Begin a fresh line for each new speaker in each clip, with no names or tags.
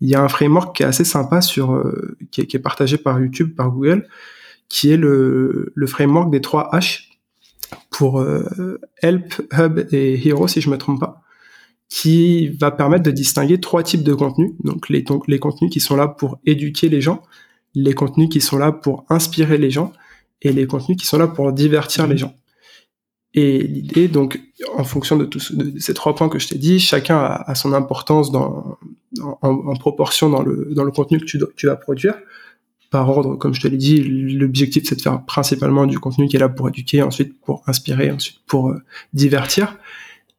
il y a un framework qui est assez sympa sur, qui est, qui, est, partagé par YouTube, par Google, qui est le, framework des trois H pour Help, Hub et Hero, si je me trompe pas qui va permettre de distinguer trois types de contenus. Donc les contenus qui sont là pour éduquer les gens, les contenus qui sont là pour inspirer les gens et les contenus qui sont là pour divertir les gens. Et l'idée, donc, en fonction de, ces trois points que je t'ai dit, chacun a, son importance en, proportion dans le, dans le contenu que tu, tu vas produire. Par ordre, comme je te l'ai dit, l'objectif c'est de faire principalement du contenu qui est là pour éduquer, ensuite pour inspirer, ensuite pour euh, divertir.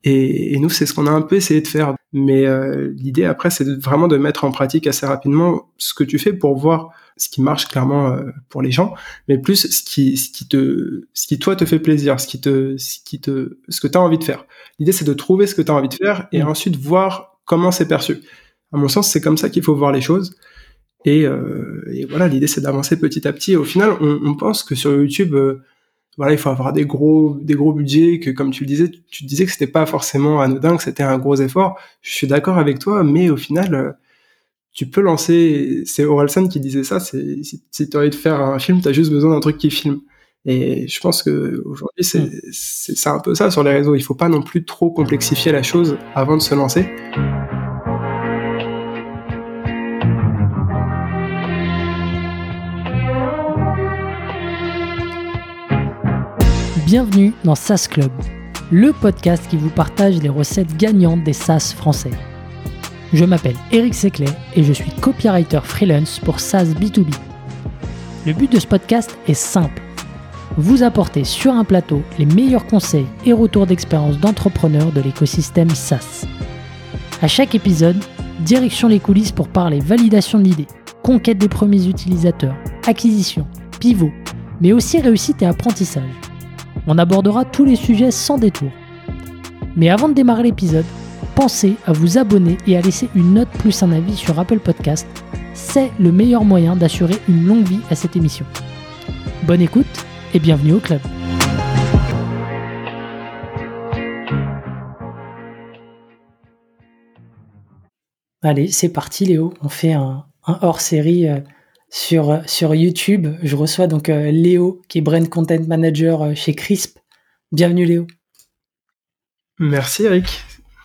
Et, et nous, c'est ce qu'on a un peu essayé de faire. Mais euh, l'idée après, c'est vraiment de mettre en pratique assez rapidement ce que tu fais pour voir ce qui marche clairement euh, pour les gens, mais plus ce qui, ce qui te, ce qui toi te fait plaisir, ce qui te, ce qui te, ce que tu as envie de faire. L'idée, c'est de trouver ce que tu as envie de faire et mmh. ensuite voir comment c'est perçu. À mon sens, c'est comme ça qu'il faut voir les choses. Et, euh, et voilà, l'idée, c'est d'avancer petit à petit. Et au final, on, on pense que sur YouTube, euh, voilà, il faut avoir des gros, des gros budgets, que comme tu le disais, tu disais que c'était pas forcément anodin, que c'était un gros effort. Je suis d'accord avec toi, mais au final, euh, tu peux lancer, c'est Orelsan qui disait ça, c'est, si, tu as envie de faire un film, tu as juste besoin d'un truc qui filme. Et je pense que aujourd'hui, c'est, mm. c'est, c'est un peu ça sur les réseaux. Il faut pas non plus trop complexifier la chose avant de se lancer.
Bienvenue dans SaaS Club, le podcast qui vous partage les recettes gagnantes des SaaS français. Je m'appelle Eric Seclet et je suis copywriter freelance pour SaaS B2B. Le but de ce podcast est simple vous apporter sur un plateau les meilleurs conseils et retours d'expérience d'entrepreneurs de l'écosystème SaaS. À chaque épisode, direction les coulisses pour parler validation de l'idée, conquête des premiers utilisateurs, acquisition, pivot, mais aussi réussite et apprentissage. On abordera tous les sujets sans détour. Mais avant de démarrer l'épisode, pensez à vous abonner et à laisser une note plus un avis sur Apple Podcast. C'est le meilleur moyen d'assurer une longue vie à cette émission. Bonne écoute et bienvenue au club. Allez, c'est parti Léo, on fait un, hors-série euh, sur, sur YouTube. Je reçois donc euh, Léo, qui est Brand Content Manager euh, chez Crisp. Bienvenue Léo.
Merci Eric.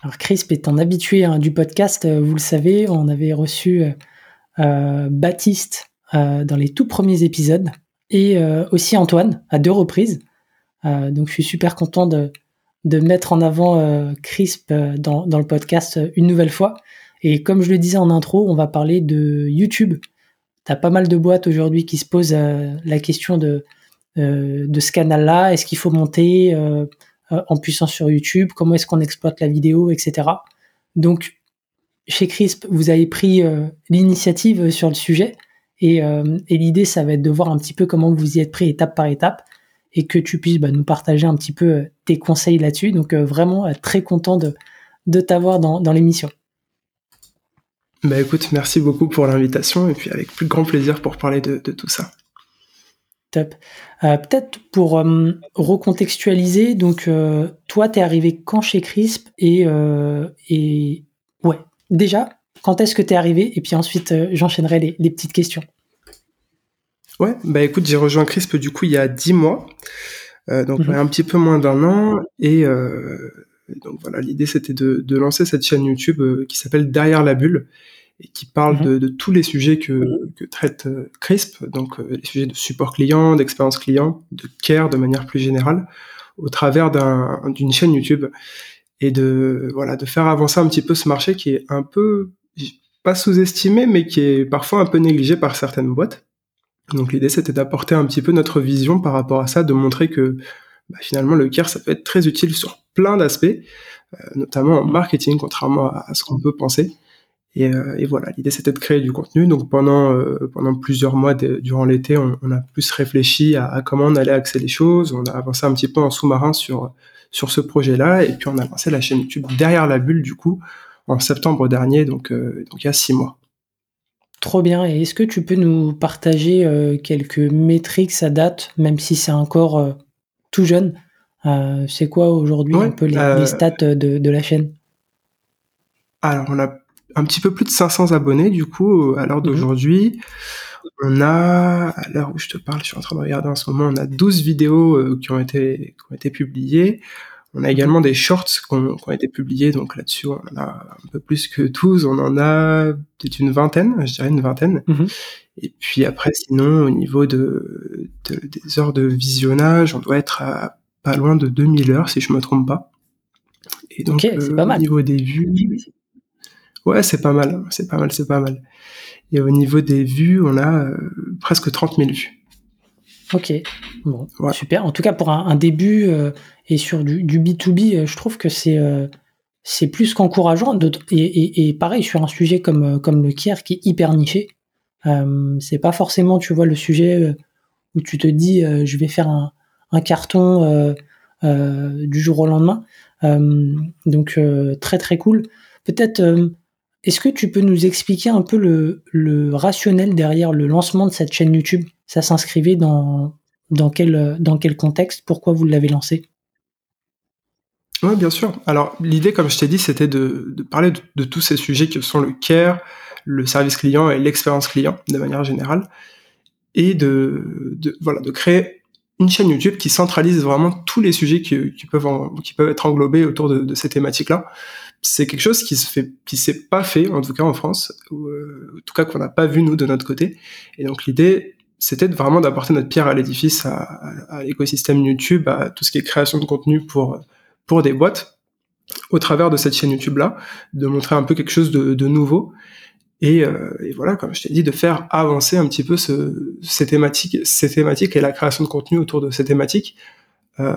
Alors Crisp est un habitué hein, du podcast, euh, vous le savez, on avait reçu Baptiste dans les tout premiers épisodes et aussi Antoine à deux reprises. donc je suis super content de, de mettre en avant Crisp dans, dans le podcast une nouvelle fois. Et comme je le disais en intro, on va parler de YouTube tu as pas mal de boîtes aujourd'hui qui se posent euh, la question de, euh, de ce canal-là. Est-ce qu'il faut monter euh, en puissance sur YouTube? Comment est-ce qu'on exploite la vidéo, etc. Donc, chez Crisp, vous avez pris l'initiative sur le sujet. Et, l'idée, ça va être de voir un petit peu comment vous y êtes pris étape par étape et que tu puisses bah, nous partager un petit peu tes conseils là-dessus. Donc, vraiment, très content de, t'avoir dans l'émission.
Bah écoute, merci beaucoup pour l'invitation et puis avec plus grand plaisir pour parler de, tout ça.
Top. Euh, peut-être pour euh, recontextualiser, donc euh, toi, tu es arrivé quand chez Crisp et, et ouais, déjà, quand est-ce que tu es arrivé Et puis ensuite, j'enchaînerai les, petites questions.
Ouais, bah écoute, j'ai rejoint Crisp du coup il y a dix mois, donc mhm. un petit peu moins d'un an et donc voilà, l'idée c'était de, de, lancer cette chaîne YouTube qui s'appelle Derrière la bulle et qui parle mhm. de, de, tous les sujets que, que traite euh, CRISP, donc euh, les sujets de support client, d'expérience client, de care de manière plus générale, au travers d'une chaîne YouTube et de voilà de faire avancer un petit peu ce marché qui est un peu pas sous-estimé, mais qui est parfois un peu négligé par certaines boîtes. Donc l'idée c'était d'apporter un petit peu notre vision par rapport à ça, de montrer que bah, finalement le care ça peut être très utile sur plein d'aspects, euh, notamment en marketing, contrairement à ce qu'on peut penser. Et, euh, et voilà, l'idée c'était de créer du contenu. Donc pendant euh, pendant plusieurs mois durant l'été, on, a plus réfléchi à, à, comment on allait axer les choses. On a avancé un petit peu en sous-marin sur sur ce projet-là, et puis on a lancé la chaîne YouTube derrière la bulle du coup en septembre dernier, donc donc il y a six mois.
Trop bien. Et est-ce que tu peux nous partager quelques métriques à date, même si c'est encore tout jeune C'est quoi aujourd'hui un peu les, les stats de, de la chaîne?
Alors on a un petit peu plus de 500 abonnés du coup à l'heure mhm. d'aujourd'hui. On a, à l'heure où je te parle, je suis en train de regarder en ce moment, on a 12 vidéos euh, qui ont été qui ont été publiées. On a également des shorts qui ont, été publiés, donc là-dessus on en a un peu plus que 12, on en a peut-être une vingtaine, je dirais une vingtaine. Mhm. Et puis après, sinon, au niveau de, de, des heures de visionnage, on doit être à pas loin de 2000 heures, si je me trompe pas.
Et donc, pas mal.
au niveau des vues, ouais, c'est pas mal, c'est pas mal, c'est pas mal. Et au niveau des vues, on a euh, presque 30 000 vues.
Ok, bon, super. En tout cas, pour un, début euh, et sur du, du, B2B, euh, je trouve que c'est c'est plus qu'encourageant. Et, et, et, pareil, sur un sujet comme, comme le Kier qui est hyper niché, c'est pas forcément, tu vois, le sujet où tu te dis, je vais faire un, un carton du jour au lendemain. donc, très très cool. Peut-être est-ce que tu peux nous expliquer un peu le, rationnel derrière le lancement de cette chaîne YouTube? Ça s'inscrivait dans, dans, quel, dans quel contexte? Pourquoi vous l'avez lancé?
Oui, bien sûr. Alors, l'idée, comme je t'ai dit, c'était de, parler de, tous ces sujets que sont le care, le service client et l'expérience client, de manière générale, et de, voilà, de créer une chaîne YouTube qui centralise vraiment tous les sujets qui, peuvent, qui peuvent être englobés autour de, de ces thématiques-là c'est quelque chose qui se fait, qui s'est pas fait, en tout cas en France, ou euh, en tout cas qu'on n'a pas vu nous de notre côté. Et donc l'idée, c'était vraiment d'apporter notre pierre à l'édifice, à, l'écosystème YouTube, à tout ce qui est création de contenu pour pour des boîtes, au travers de cette chaîne YouTube là, de montrer un peu quelque chose de, de nouveau. Et, euh, et, voilà, comme je t'ai dit, de faire avancer un petit peu ce, ces thématiques, ces thématiques et la création de contenu autour de ces thématiques. Euh,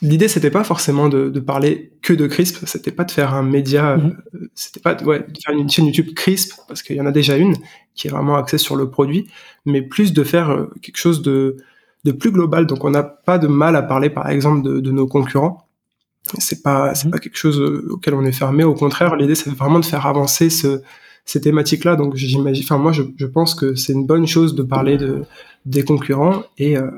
l'idée c'était pas forcément de, de, parler que de Crisp, c'était pas de faire un média, mhm. euh, c'était pas de, ouais, de faire une chaîne YouTube Crisp parce qu'il y en a déjà une qui est vraiment axée sur le produit, mais plus de faire euh, quelque chose de, de plus global. Donc on n'a pas de mal à parler par exemple de, de nos concurrents. C'est pas c'est mhm. pas quelque chose euh, auquel on est fermé. Au contraire, l'idée c'est vraiment de faire avancer ce, ces thématiques-là. Donc j'imagine, enfin moi je, je pense que c'est une bonne chose de parler de des concurrents et euh,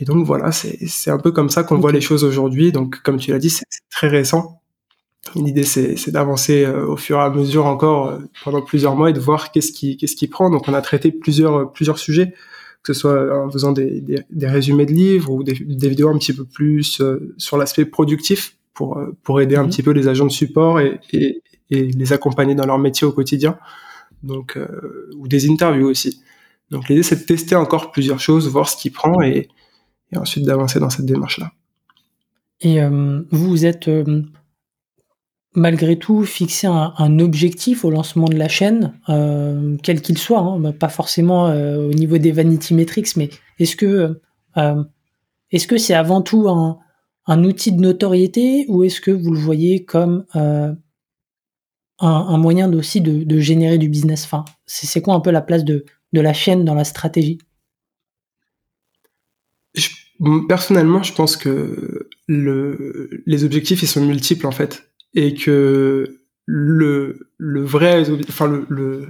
et donc voilà, c'est un peu comme ça qu'on voit les choses aujourd'hui. Donc comme tu l'as dit, c'est très récent. L'idée c'est d'avancer euh, au fur et à mesure encore euh, pendant plusieurs mois et de voir qu'est-ce qui qu'est-ce qui prend. Donc on a traité plusieurs plusieurs sujets, que ce soit en faisant des, des, des résumés de livres ou des, des, vidéos un petit peu plus euh, sur l'aspect productif pour pour aider un mhm. petit peu les agents de support et, et, et, les accompagner dans leur métier au quotidien. Donc ou des interviews aussi. Donc l'idée c'est de tester encore plusieurs choses, voir ce qui prend et et ensuite d'avancer dans cette démarche-là.
Et euh, vous êtes euh, malgré tout fixé un, objectif au lancement de la chaîne, euh, quel qu'il soit, hein, bah, pas forcément au niveau des vanity metrics, mais est-ce que est-ce c'est avant tout un, outil de notoriété ou est-ce que vous le voyez comme un, moyen aussi de, de, générer du business? Enfin, C'est quoi un peu la place de, de la chaîne dans la stratégie?
Personnellement, je pense que le, les objectifs ils sont multiples en fait, et que le, le vrai, enfin le, le,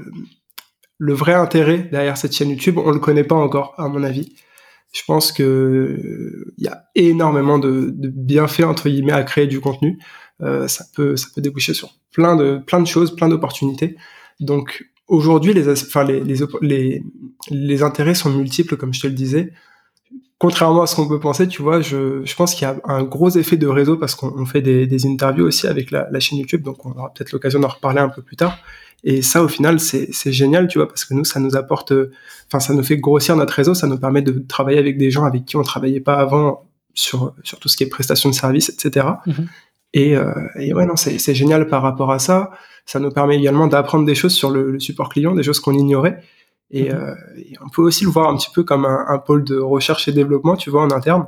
le vrai intérêt derrière cette chaîne YouTube, on le connaît pas encore, à mon avis. Je pense que il y a énormément de, de, bienfaits entre guillemets à créer du contenu. Euh, ça peut, ça peut déboucher sur plein de, plein de choses, plein d'opportunités. Donc aujourd'hui, les, enfin les, les, les, les intérêts sont multiples, comme je te le disais contrairement à ce qu'on peut penser, tu vois, je, je pense qu'il y a un gros effet de réseau parce qu'on fait des, des, interviews aussi avec la, la, chaîne YouTube, donc on aura peut-être l'occasion d'en reparler un peu plus tard. Et ça, au final, c'est génial, tu vois, parce que nous, ça nous apporte, enfin, ça nous fait grossir notre réseau, ça nous permet de travailler avec des gens avec qui on travaillait pas avant sur, sur tout ce qui est prestation de services, etc. Et, euh, et ouais, non, c'est génial par rapport à ça. Ça nous permet également d'apprendre des choses sur le, le support client, des choses qu'on ignorait. Et, mhm. euh, et, on peut aussi le voir un petit peu comme un, un, pôle de recherche et développement, tu vois, en interne.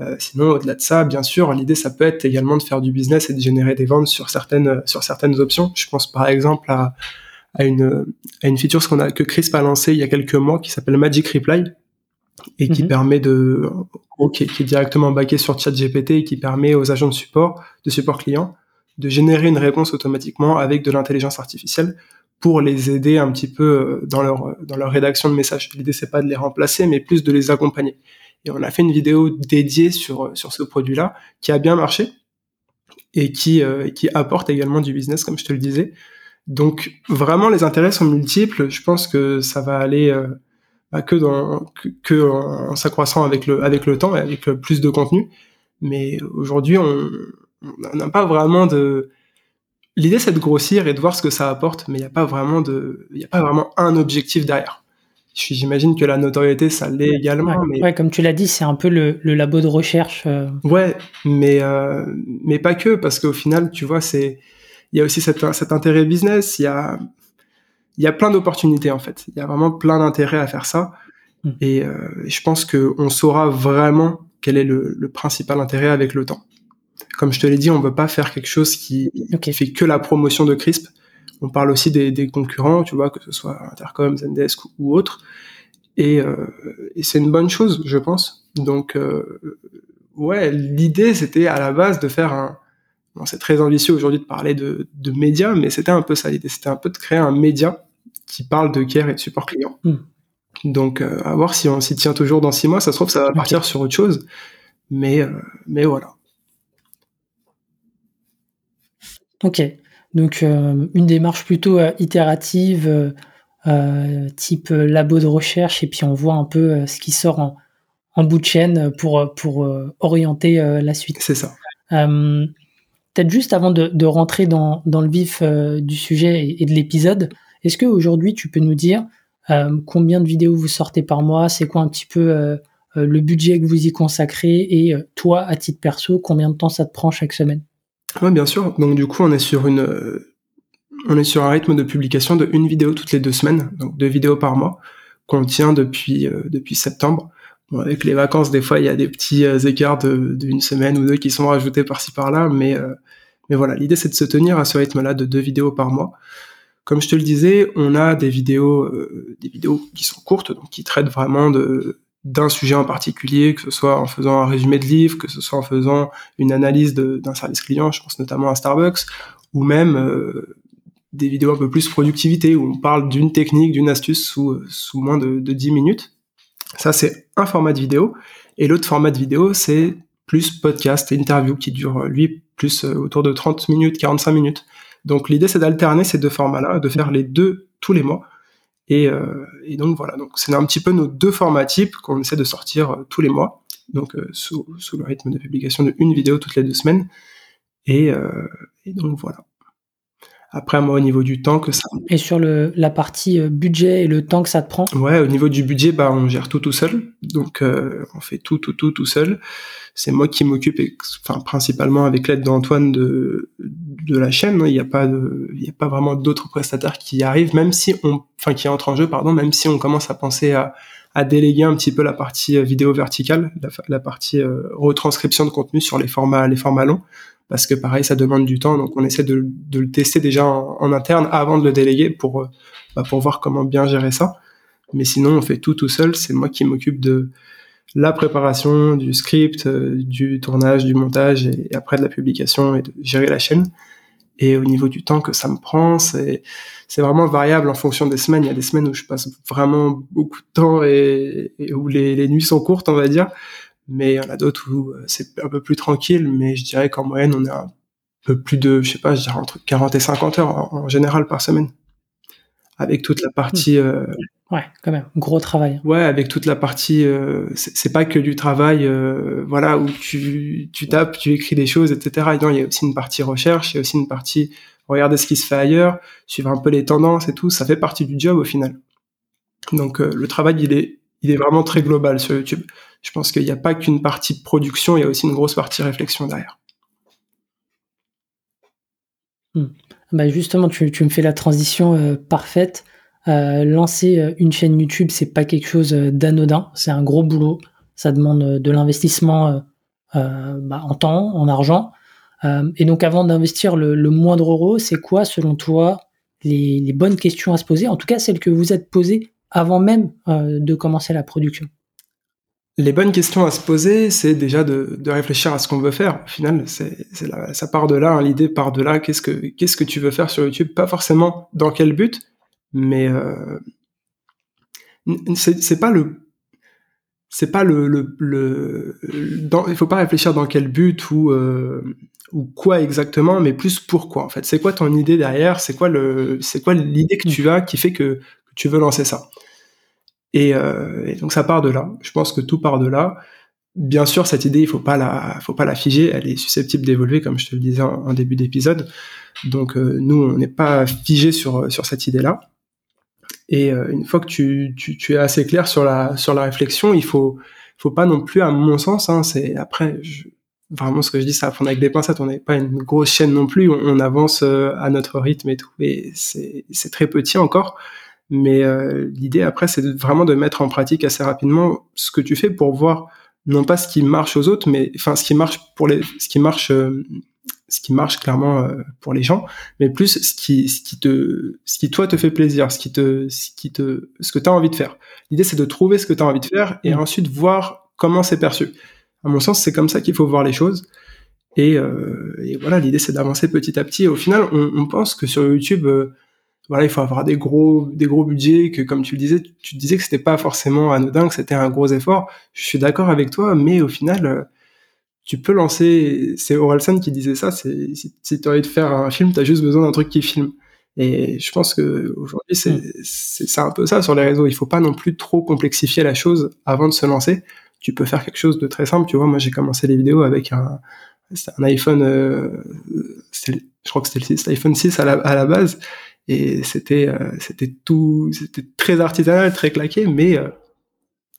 Euh, sinon, au-delà de ça, bien sûr, l'idée, ça peut être également de faire du business et de générer des ventes sur certaines, sur certaines options. Je pense par exemple à, à une, à une feature qu'on a, que Crisp a lancé il y a quelques mois qui s'appelle Magic Reply et qui mhm. permet de, qui, qui, est directement backé sur ChatGPT et qui permet aux agents de support, de support client, de générer une réponse automatiquement avec de l'intelligence artificielle pour les aider un petit peu euh, dans leur dans leur rédaction de messages. L'idée c'est pas de les remplacer, mais plus de les accompagner. Et on a fait une vidéo dédiée sur sur ce produit-là qui a bien marché. et qui, qui apporte également du business, comme je te le disais. Donc vraiment, les intérêts sont multiples. Je pense que ça va aller bah, que, dans, que, en s'accroissant avec le, avec le temps et avec plus de contenu. Mais aujourd'hui, on n'a pas vraiment de... L'idée, c'est de grossir et de voir ce que ça apporte, mais il n'y a pas vraiment de, il a pas vraiment un objectif derrière. J'imagine que la notoriété, ça l'est également. Mais...
ouais, comme tu l'as dit, c'est un peu le, le, labo de recherche. Euh.
Ouais, mais euh, mais pas que, parce qu'au final, tu vois, c'est il y a aussi cet, cet intérêt business. Il y a il y a plein d'opportunités en fait. Il y a vraiment plein d'intérêts à faire ça. Mm. Et euh, je pense que on saura vraiment quel est le, le, principal intérêt avec le temps. Comme je te l'ai dit, on veut pas faire quelque chose qui, qui fait que la promotion de Crisp. On parle aussi des, des concurrents, tu vois, que ce soit Intercom, Zendesk ou, autre. Et, euh, et c'est une bonne chose, je pense. Donc, euh, ouais, l'idée c'était à la base de faire un. Bon, c'est très ambitieux aujourd'hui de parler de, de médias, mais c'était un peu ça l'idée. C'était un peu de créer un média qui parle de care et de support client. Hmm. Donc, euh, à voir si on s'y tient toujours dans six mois. Ça se trouve, ça va partir sur autre chose. Mais, euh, mais voilà.
Ok. Donc, euh, une démarche plutôt itérative, type labo de recherche, et puis on voit un peu ce qui sort en, en, bout de chaîne pour, pour orienter la suite.
C'est ça.
Peut-être juste avant de, de rentrer dans, dans, le vif du sujet et de l'épisode, est-ce qu'aujourd'hui, tu peux nous dire euh, combien de vidéos vous sortez par mois? C'est quoi un petit peu euh, euh, le budget que vous y consacrez? Et toi, à titre perso, combien de temps ça te prend chaque semaine?
Oui, bien sûr. Donc du coup, on est sur une, on est sur un rythme de publication de une vidéo toutes les deux semaines, donc deux vidéos par mois, qu'on tient depuis depuis septembre. avec les vacances, des fois, il y a des petits écarts d'une semaine ou deux qui sont rajoutés par-ci par-là, mais mais voilà, l'idée c'est de se tenir à ce rythme-là de deux vidéos par mois. Comme je te le disais, on a des vidéos, euh, des vidéos qui sont courtes, donc qui traitent vraiment de d'un sujet en particulier, que ce soit en faisant un résumé de livre, que ce soit en faisant une analyse d'un service client, je pense notamment à Starbucks, ou même euh, des vidéos un peu plus productivité, où on parle d'une technique, d'une astuce sous, sous moins de, de 10 minutes. Ça, c'est un format de vidéo. Et l'autre format de vidéo, c'est plus podcast interview, qui dure, lui, plus euh, autour de 30 minutes, 45 minutes. Donc l'idée c'est d'alterner ces deux formats-là, de faire les deux tous les mois. Et, euh, donc voilà, donc c'est un petit peu nos deux formats types qu'on essaie de sortir euh, tous les mois, donc euh, sous, le rythme de publication de une vidéo toutes les deux semaines. Et, et donc voilà. Après, moi, au niveau du temps que ça.
Et sur le, la partie euh, budget et le temps que ça te prend?
Ouais, au niveau du budget, bah, on gère tout tout seul. Donc, euh, on fait tout, tout, tout, tout seul. C'est moi qui m'occupe, enfin, principalement avec l'aide d'Antoine de, de la chaîne. Il n'y a pas de, il y a pas vraiment d'autres prestataires qui arrivent, même si on, enfin, qui entrent en jeu, pardon, même si on commence à penser à, à déléguer un petit peu la partie euh, vidéo verticale, la, la partie retranscription de contenu sur les formats, les formats longs parce que pareil, ça demande du temps, donc on essaie de, de le tester déjà en, interne avant de le déléguer pour, euh, bah, pour voir comment bien gérer ça. Mais sinon, on fait tout tout seul. C'est moi qui m'occupe de la préparation, du script, euh, du tournage, du montage et, après de la publication et de gérer la chaîne. Et au niveau du temps que ça me prend, c'est c'est vraiment variable en fonction des semaines. Il y a des semaines où je passe vraiment beaucoup de temps et, et où les, les nuits sont courtes, on va dire mais il y en a d'autres où euh, c'est un peu plus tranquille, mais je dirais qu'en moyenne, on est un peu plus de, je sais pas, je dirais entre 40 et 50 heures en, général par semaine. Avec toute la partie... Hmm. Euh,
ouais, quand même, gros travail.
Ouais, avec toute la partie... Euh, c'est pas que du travail, euh, voilà, où tu, tu tapes, tu écris des choses, etc. non, il y a aussi une partie recherche, il y a aussi une partie regarder ce qui se fait ailleurs, suivre un peu les tendances et tout, ça fait partie du job au final. Donc le travail, il est, il est vraiment très global sur YouTube je pense qu'il n'y a pas qu'une partie production, il y a aussi une grosse partie réflexion derrière.
Hmm. Bah justement, tu, me fais la transition euh, parfaite. Euh, lancer euh, une chaîne YouTube, c'est pas quelque chose d'anodin, c'est un gros boulot. Ça demande de l'investissement bah, en temps, en argent. et donc, avant d'investir le, moindre euro, c'est quoi, selon toi, les, bonnes questions à se poser? En tout cas, celles que vous êtes posées avant même de commencer la production.
Les bonnes questions à se poser, c'est déjà de, de, réfléchir à ce qu'on veut faire. Au final, c'est, ça part de là, hein, l'idée part de là. Qu'est-ce que, qu'est-ce que tu veux faire sur YouTube? Pas forcément dans quel but, mais euh, c'est, c'est pas le. c'est pas le, le, le dans, il faut pas réfléchir dans quel but ou euh, ou quoi exactement, mais plus pourquoi en fait. C'est quoi ton idée derrière? C'est quoi le, c'est quoi l'idée que tu as qui fait que tu veux lancer ça et, euh, et, donc ça part de là. Je pense que tout part de là. Bien sûr, cette idée, il faut pas la, faut pas la figer. Elle est susceptible d'évoluer, comme je te le disais en, début d'épisode. Donc euh, nous, on n'est pas figé sur sur cette idée-là. Et euh, une fois que tu, tu, es assez clair sur la sur la réflexion, il faut faut pas non plus, à mon sens, hein, c'est après vraiment ce que je dis, ça va prendre avec des pincettes. On n'est pas une grosse chaîne non plus. On, avance à notre rythme et tout. Et c'est c'est très petit encore. Mais euh, l'idée après, c'est vraiment de mettre en pratique assez rapidement ce que tu fais pour voir non pas ce qui marche aux autres, mais enfin ce qui marche pour les, ce qui marche, euh, ce qui marche clairement euh, pour les gens, mais plus ce qui, ce qui te, ce qui toi te fait plaisir, ce qui te, ce qui te, ce que tu as envie de faire. L'idée c'est de trouver ce que tu as envie de faire et mmh. ensuite voir comment c'est perçu. À mon sens, c'est comme ça qu'il faut voir les choses. Et, euh, et voilà, l'idée c'est d'avancer petit à petit. Et au final, on, on pense que sur YouTube voilà, il faut avoir des gros, des gros budgets, que comme tu le disais, tu disais que c'était pas forcément anodin, que c'était un gros effort. Je suis d'accord avec toi, mais au final, euh, tu peux lancer, c'est Orelsan qui disait ça, c'est, si, tu as envie de faire un film, tu as juste besoin d'un truc qui filme. Et je pense que aujourd'hui, c'est, mm. c'est, un peu ça sur les réseaux. Il faut pas non plus trop complexifier la chose avant de se lancer. Tu peux faire quelque chose de très simple. Tu vois, moi, j'ai commencé les vidéos avec un, un iPhone, euh, je crois que c'était l'iPhone 6 à la, à la base et c'était euh, c'était tout c'était très artisanal très claqué mais euh,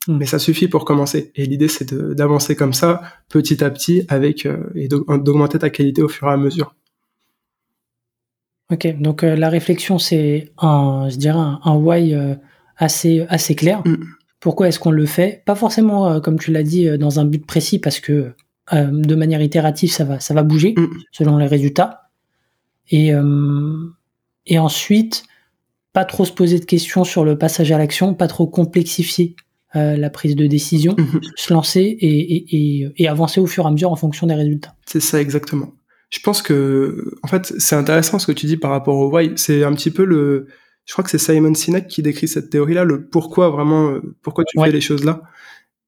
hmm. mais ça suffit pour commencer et l'idée c'est d'avancer comme ça petit à petit avec euh, et d'augmenter ta qualité au fur et à mesure
ok donc la réflexion c'est un je dirais un, why assez assez clair hmm. pourquoi est-ce qu'on le fait? Pas forcément comme tu l'as dit dans un but précis parce que de manière itérative ça va ça va bouger hmm. selon les résultats et et ensuite, pas trop se poser de questions sur le passage à l'action, pas trop complexifier euh, la prise de décision, mhm. se lancer et, et, et, avancer au fur et à mesure en fonction des résultats.
C'est ça exactement. Je pense que, en fait, c'est intéressant ce que tu dis par rapport au why. C'est un petit peu le, je crois que c'est Simon Sinek qui décrit cette théorie-là, le pourquoi vraiment, euh, pourquoi tu fais les choses là.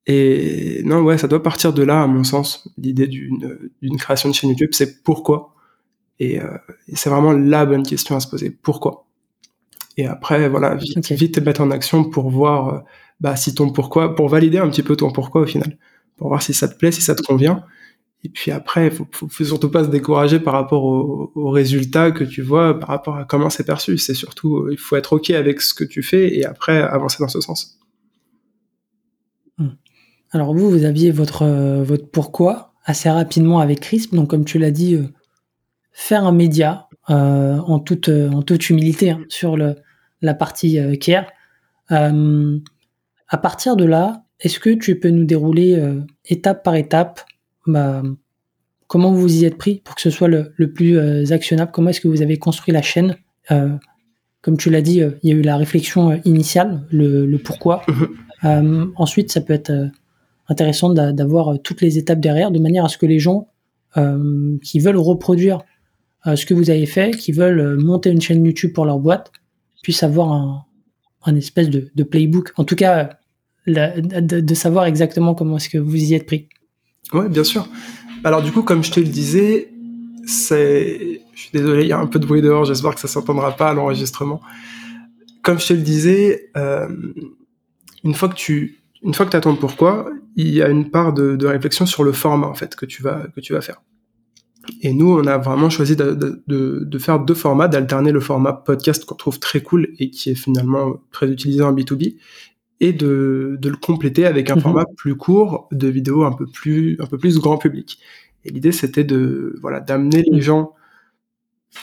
Et non, ouais, ça doit partir de là, à mon sens, l'idée d'une création de chaîne YouTube, c'est pourquoi. Euh, et, c'est vraiment la bonne question à se poser. Pourquoi? Et après, voilà, vite, vite te mettre en action pour voir euh, bah, si ton pourquoi, pour valider un petit peu ton pourquoi au final, pour voir si ça te plaît, si ça te convient. Et puis après, il faut, faut, surtout pas se décourager par rapport aux résultats que tu vois, par rapport à comment c'est perçu. C'est surtout, euh, il faut être ok avec ce que tu fais et après avancer dans ce sens.
Hmm. Alors vous, vous aviez votre votre pourquoi assez rapidement avec Crisp. Donc comme tu l'as dit, faire un média euh, en toute euh, en toute humilité hein, sur le, la partie euh, care. Euh, à partir de là, est-ce que tu peux nous dérouler étape par étape bah, comment vous y êtes pris pour que ce soit le, le plus actionnable? Comment est-ce que vous avez construit la chaîne? Comme tu l'as dit, il y a eu la réflexion initiale, le, le pourquoi. Ensuite, ça peut être intéressant d'avoir toutes les étapes derrière, de manière à ce que les gens qui veulent reproduire ce que vous avez fait, qui veulent euh, monter une chaîne YouTube pour leur boîte, puissent avoir un, espèce de, playbook. En tout cas, de, de, savoir exactement comment est-ce que vous y êtes pris.
Ouais, bien sûr. Alors du coup, comme je te le disais, c'est, je suis désolé, il y a un peu de bruit dehors. J'espère que ça s'entendra pas à l'enregistrement. Comme je te le disais, euh, une fois que tu, une fois que pourquoi, il y a une part de, de réflexion sur le format en fait que tu vas que tu vas faire. Et nous, on a vraiment choisi de, de, de faire deux formats, d'alterner le format podcast qu'on trouve très cool et qui est finalement très utilisé en B2B, et de, de le compléter avec un mhm. format plus court de vidéos un peu plus, un peu plus grand public. Et l'idée, c'était de, voilà, d'amener les gens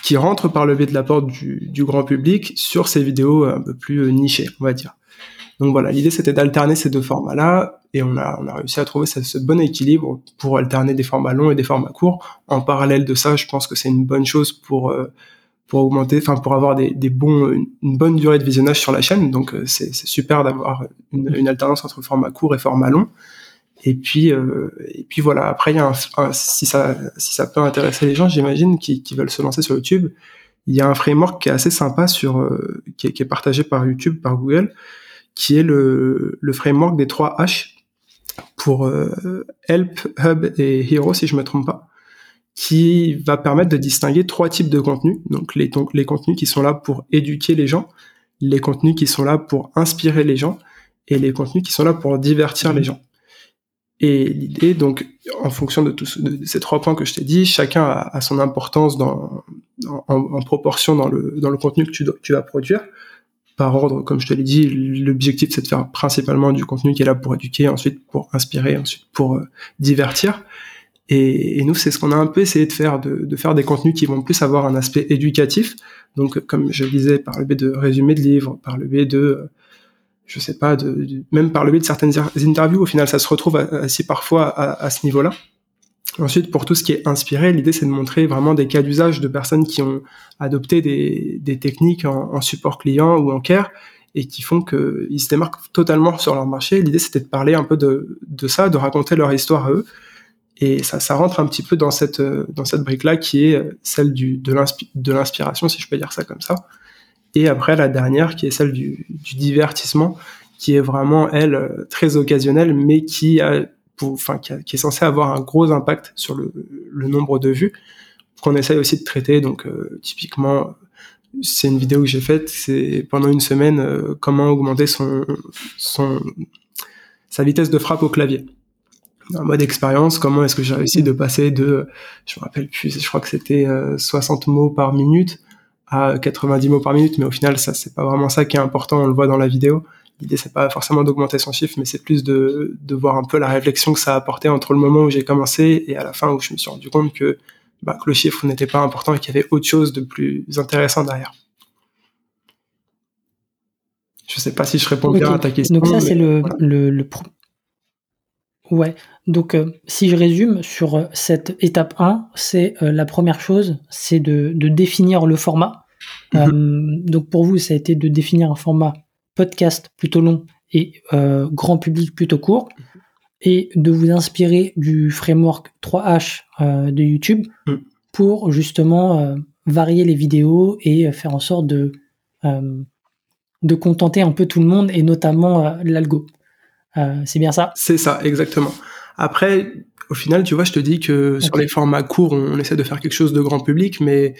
qui rentrent par le biais de la porte du, du grand public sur ces vidéos un peu plus nichées, on va dire. Donc voilà, l'idée c'était d'alterner ces deux formats-là et on a, on a réussi à trouver ce, bon équilibre pour alterner des formats longs et des formats courts. En parallèle de ça, je pense que c'est une bonne chose pour euh, pour augmenter, enfin pour avoir des, des bons, une bonne durée de visionnage sur la chaîne. Donc euh, c'est super d'avoir une, alternance entre format court et format long. Et puis euh, et puis voilà. Après, y a un, si ça si ça peut intéresser les gens, j'imagine qui, qui veulent se lancer sur YouTube, il y a un framework qui est assez sympa sur euh, qui, qui, est, partagé par YouTube, par Google, qui est le, le framework des trois H pour euh, Help, Hub et Hero, si je me trompe pas, qui va permettre de distinguer trois types de contenus. Donc les, les contenus qui sont là pour éduquer les gens, les contenus qui sont là pour inspirer les gens, et les contenus qui sont là pour divertir les gens. Et l'idée, donc, en fonction de, tous de ces trois points que je t'ai dit, chacun a, son importance dans, en, proportion dans le, dans le contenu que tu, tu vas produire. Par ordre, comme je te l'ai dit, l'objectif c'est de faire principalement du contenu qui est là pour éduquer, ensuite pour inspirer, ensuite pour euh, divertir. Et, nous, c'est ce qu'on a un peu essayé de faire, de, faire des contenus qui vont plus avoir un aspect éducatif. Donc, comme je le disais, par le biais de résumés de livres, par le biais de je sais pas, même par le biais de certaines interviews, au final, ça se retrouve assez parfois à, ce niveau-là. Ensuite, pour tout ce qui est inspiré, l'idée c'est de montrer vraiment des cas d'usage de personnes qui ont adopté des, techniques en, en, support client ou en care et qui font qu'ils se démarquent totalement sur leur marché. L'idée c'était de parler un peu de, de, ça, de raconter leur histoire à eux. Et ça, ça rentre un petit peu dans cette, dans cette brique-là qui est celle du, de l'inspiration, si je peux dire ça comme ça. Et après, la dernière, qui est celle du, du divertissement, qui est vraiment, elle, très occasionnelle, mais qui, a, enfin, qui, est censée avoir un gros impact sur le, le nombre de vues, qu'on essaye aussi de traiter. Donc, euh, typiquement, c'est une vidéo que j'ai faite, c'est pendant une semaine, euh, comment augmenter son, son, sa vitesse de frappe au clavier. En mode expérience, comment est-ce que j'ai réussi de passer de, je me rappelle plus, je crois que c'était 60 euh, mots par minute à 90 mots par minute, mais au final, ça, c'est pas vraiment ça qui est important, on le voit dans la vidéo. L'idée, c'est pas forcément d'augmenter son chiffre, mais c'est plus de, de voir un peu la réflexion que ça a apporté entre le moment où j'ai commencé et à la fin où je me suis rendu compte que, bah, que le chiffre n'était pas important et qu'il y avait autre chose de plus intéressant derrière. Je sais pas si je réponds bien à ta question.
Donc ça, c'est le, le, le, Ouais, donc euh, si je résume sur euh, cette étape 1, c'est euh, la première chose, c'est de, de, définir le format. Mhm. donc pour vous, ça a été de définir un format podcast plutôt long et grand public plutôt court, et de vous inspirer du framework 3H de YouTube mhm. pour justement varier les vidéos et faire en sorte de, de contenter un peu tout le monde et notamment l'algo. Euh, c'est bien ça?
C'est ça, exactement. Après, au final, tu vois, je te dis que sur les formats courts, on, essaie de faire quelque chose de grand public, mais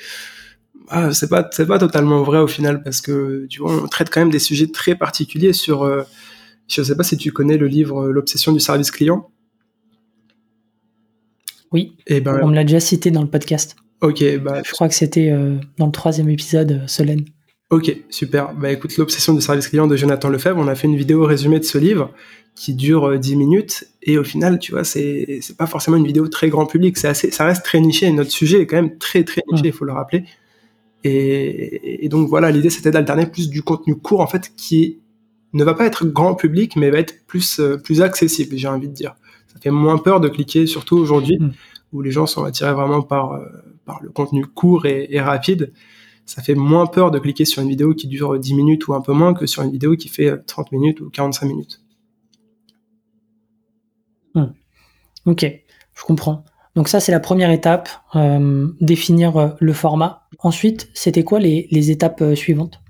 ah, c'est pas c'est pas totalement vrai au final parce que tu vois, on traite quand même des sujets très particuliers sur. Euh, je sais pas si tu connais le livre euh, L'obsession du service client.
Oui. Et eh ben, on me l'a déjà cité dans le podcast.
Ok, bah.
Je crois que c'était dans le troisième épisode, Solène.
Ok, super. Bah écoute, l'obsession du service client de Jonathan Lefebvre, on a fait une vidéo résumée de ce livre qui dure 10 euh, minutes et au final, tu vois, c'est c'est pas forcément une vidéo très grand public, c'est assez ça reste très niché notre sujet est quand même très très niché, il faut le rappeler. Et, et donc voilà, l'idée c'était d'alterner plus du contenu court en fait qui ne va pas être grand public mais va être plus euh, plus accessible, j'ai envie de dire. Ça fait moins peur de cliquer surtout aujourd'hui mm. où les gens sont attirés vraiment par euh, par le contenu court et, et rapide ça fait moins peur de cliquer sur une vidéo qui dure 10 minutes ou un peu moins que sur une vidéo qui fait 30 minutes ou 45 minutes.
Hmm. Ok, je comprends. Donc ça, c'est la première étape, euh, définir euh, le format. Ensuite, c'était quoi les, étapes euh, suivantes?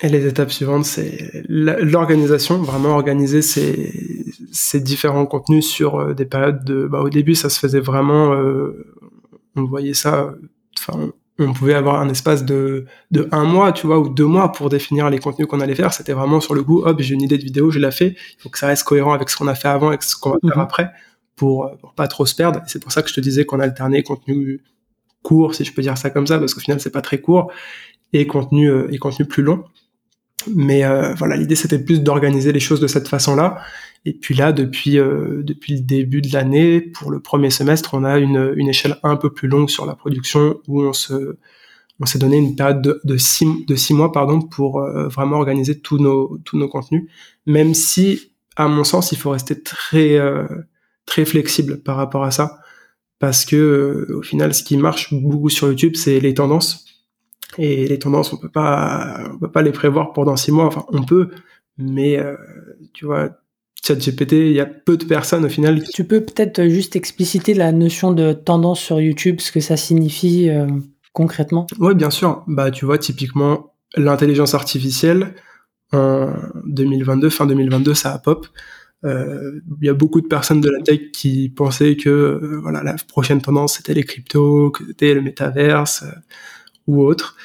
Et les étapes suivantes, c'est l'organisation, vraiment organiser ces, différents contenus sur des périodes de... Bah, au début, ça se faisait vraiment... on voyait ça... Enfin, on pouvait avoir un espace de, de un mois, tu vois, ou deux mois pour définir les contenus qu'on allait faire. C'était vraiment sur le goût, hop, j'ai une idée de vidéo, je la fais. Il faut que ça reste cohérent avec ce qu'on a fait avant et ce qu'on va faire mhm. après pour, pour pas trop se perdre. C'est pour ça que je te disais qu'on alternait contenu court, si je peux dire ça comme ça, parce qu'au final, c'est pas très court, et contenu, euh, et contenu plus long. Mais euh, voilà, l'idée c'était plus d'organiser les choses de cette façon-là. Et puis là, depuis euh, depuis le début de l'année, pour le premier semestre, on a une, une échelle un peu plus longue sur la production où on se on s'est donné une période de, de, six, de six mois pardon pour euh, vraiment organiser tous nos tous nos contenus. Même si, à mon sens, il faut rester très très flexible par rapport à ça, parce que au final, ce qui marche beaucoup sur YouTube, c'est les tendances et les tendances, on peut pas, on peut pas les prévoir pendant six mois. Enfin, on peut, mais euh, tu vois, ChatGPT, il y a peu de personnes au final.
Tu peux peut-être juste expliciter la notion de tendance sur YouTube, ce que ça signifie euh, concrètement?
Oui, bien sûr. Bah, tu vois, typiquement, l'intelligence artificielle en 2022, fin 2022, ça a pop. Euh, il y a beaucoup de personnes de la tech qui pensaient que euh, voilà la prochaine tendance c'était les cryptos, que c'était le métaverse euh, ou autre.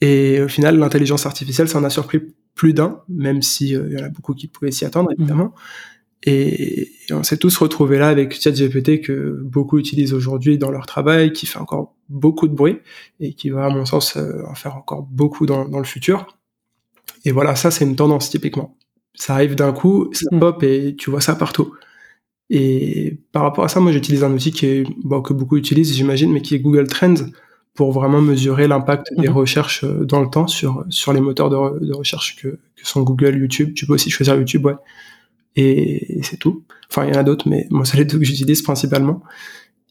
Et au final, l'intelligence artificielle, ça en a surpris plus d'un, même si il y en a beaucoup qui pouvaient s'y attendre mmh. évidemment. Et, on s'est tous retrouvés là avec ChatGPT que beaucoup utilisent aujourd'hui dans leur travail, qui fait encore beaucoup de bruit et qui va, à mon sens, en faire encore beaucoup dans, dans le futur. Et voilà, ça c'est une tendance typiquement ça arrive d'un coup, ça mm. pop et tu vois ça partout. Et par rapport à ça, moi j'utilise un outil qui est, bon, que beaucoup utilisent, j'imagine, mais qui est Google Trends pour vraiment mesurer l'impact des mm-hmm. recherches euh, dans le temps sur, sur les moteurs de, de recherche que, que, sont Google, YouTube. Tu peux aussi choisir YouTube, ouais. Et, c'est tout. Enfin, il y en a d'autres, mais moi, c'est les deux que j'utilise principalement.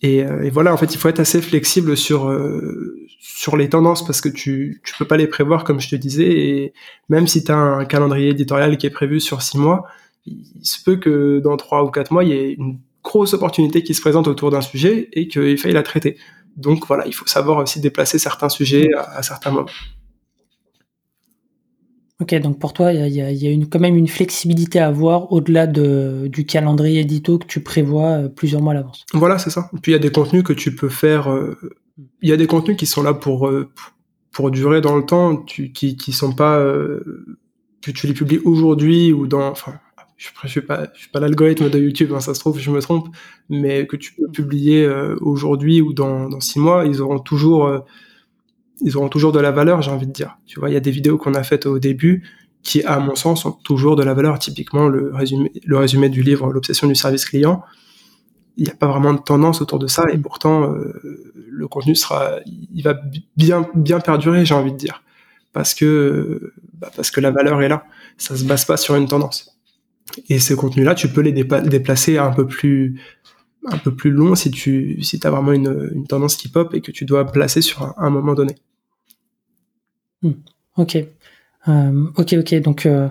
Et, euh, et, voilà, en fait, il faut être assez flexible sur euh, sur les tendances parce que tu tu peux pas les prévoir comme je te disais. Et même si tu as un calendrier éditorial qui est prévu sur six mois, il se peut que dans trois ou quatre mois, il y ait une grosse opportunité qui se présente autour d'un sujet et qu'il faille la traiter. Donc voilà, il faut savoir aussi déplacer certains sujets à, certains moments.
Ok, donc pour toi, il y a, y a une, quand même une flexibilité à avoir au-delà de, du calendrier édito que tu prévois euh, plusieurs mois à l'avance.
Voilà, c'est ça. Puis il y a des contenus que tu peux faire. Euh, il y a des contenus qui sont là pour euh, pour durer dans le temps, tu, qui qui sont pas que tu les publies aujourd'hui ou dans. Enfin, je, je suis pas je suis pas l'algorithme de YouTube, hein, ça se trouve, je me trompe, mais que tu peux publier aujourd'hui ou dans dans six mois, ils auront toujours ils auront toujours de la valeur, j'ai envie de dire. Tu vois, il y a des vidéos qu'on a faites au début qui, à mon sens, ont toujours de la valeur. Typiquement, le résumé, le résumé du livre L'obsession du service client. Il n'y a pas vraiment de tendance autour de ça et pourtant, euh, le contenu sera, il va bien, bien perdurer, j'ai envie de dire. Parce que, bah, parce que la valeur est là. Ça se base pas sur une tendance. Et ces contenus-là, tu peux les déplacer un peu plus, un peu plus long si tu si as vraiment une, une, tendance qui pop et que tu dois placer sur un, moment donné.
Hmm. Ok. Euh, ok, ok. Donc, euh,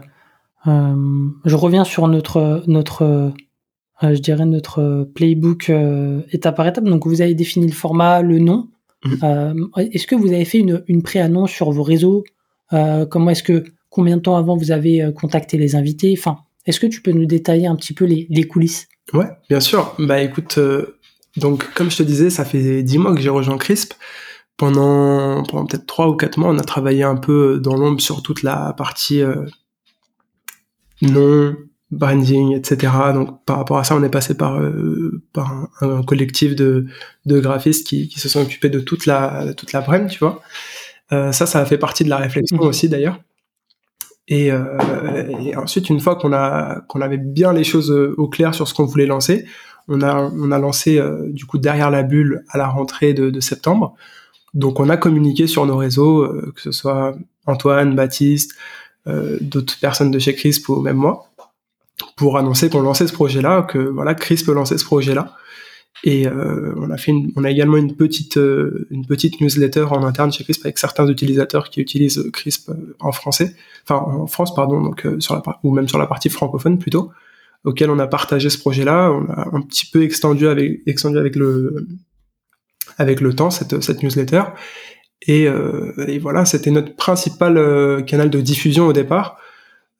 euh, je reviens sur notre, notre je dirais, notre playbook étape par étape. Donc, vous avez défini le format, le nom. Mhm. est-ce que vous avez fait une, une pré-annonce sur vos réseaux? Comment est-ce que, combien de temps avant vous avez contacté les invités? Enfin, est-ce que tu peux nous détailler un petit peu les, les coulisses?
Ouais, bien sûr. Bah écoute, euh, donc comme je te disais, ça fait dix mois que j'ai rejoint Crisp. Pendant, pendant peut-être trois ou quatre mois, on a travaillé un peu dans l'ombre sur toute la partie euh, nom, branding, etc. Donc par rapport à ça, on est passé par, euh, par un, collectif de, de graphistes qui, qui, se sont occupés de toute la, toute la brand, tu vois. Euh, ça, ça a fait partie de la réflexion mmh. aussi d'ailleurs. Et, euh, et, ensuite, une fois qu'on a qu'on avait bien les choses euh, au clair sur ce qu'on voulait lancer, on a on a lancé euh, du coup derrière la bulle à la rentrée de, de septembre. Donc, on a communiqué sur nos réseaux, euh, que ce soit Antoine, Baptiste, d'autres personnes de chez Crisp ou même moi, pour annoncer qu'on lançait ce projet-là, que voilà, Crisp lançait ce projet-là. Et euh, on a fait, une, on a également une petite, euh, une petite newsletter en interne chez Crisp avec certains utilisateurs qui utilisent Crisp euh, en français, enfin en France pardon, donc sur la ou même sur la partie francophone plutôt, auquel on a partagé ce projet-là. On a un petit peu extendu avec, extendu avec le, avec le temps cette, cette newsletter. Et, et voilà, c'était notre principal canal de diffusion au départ.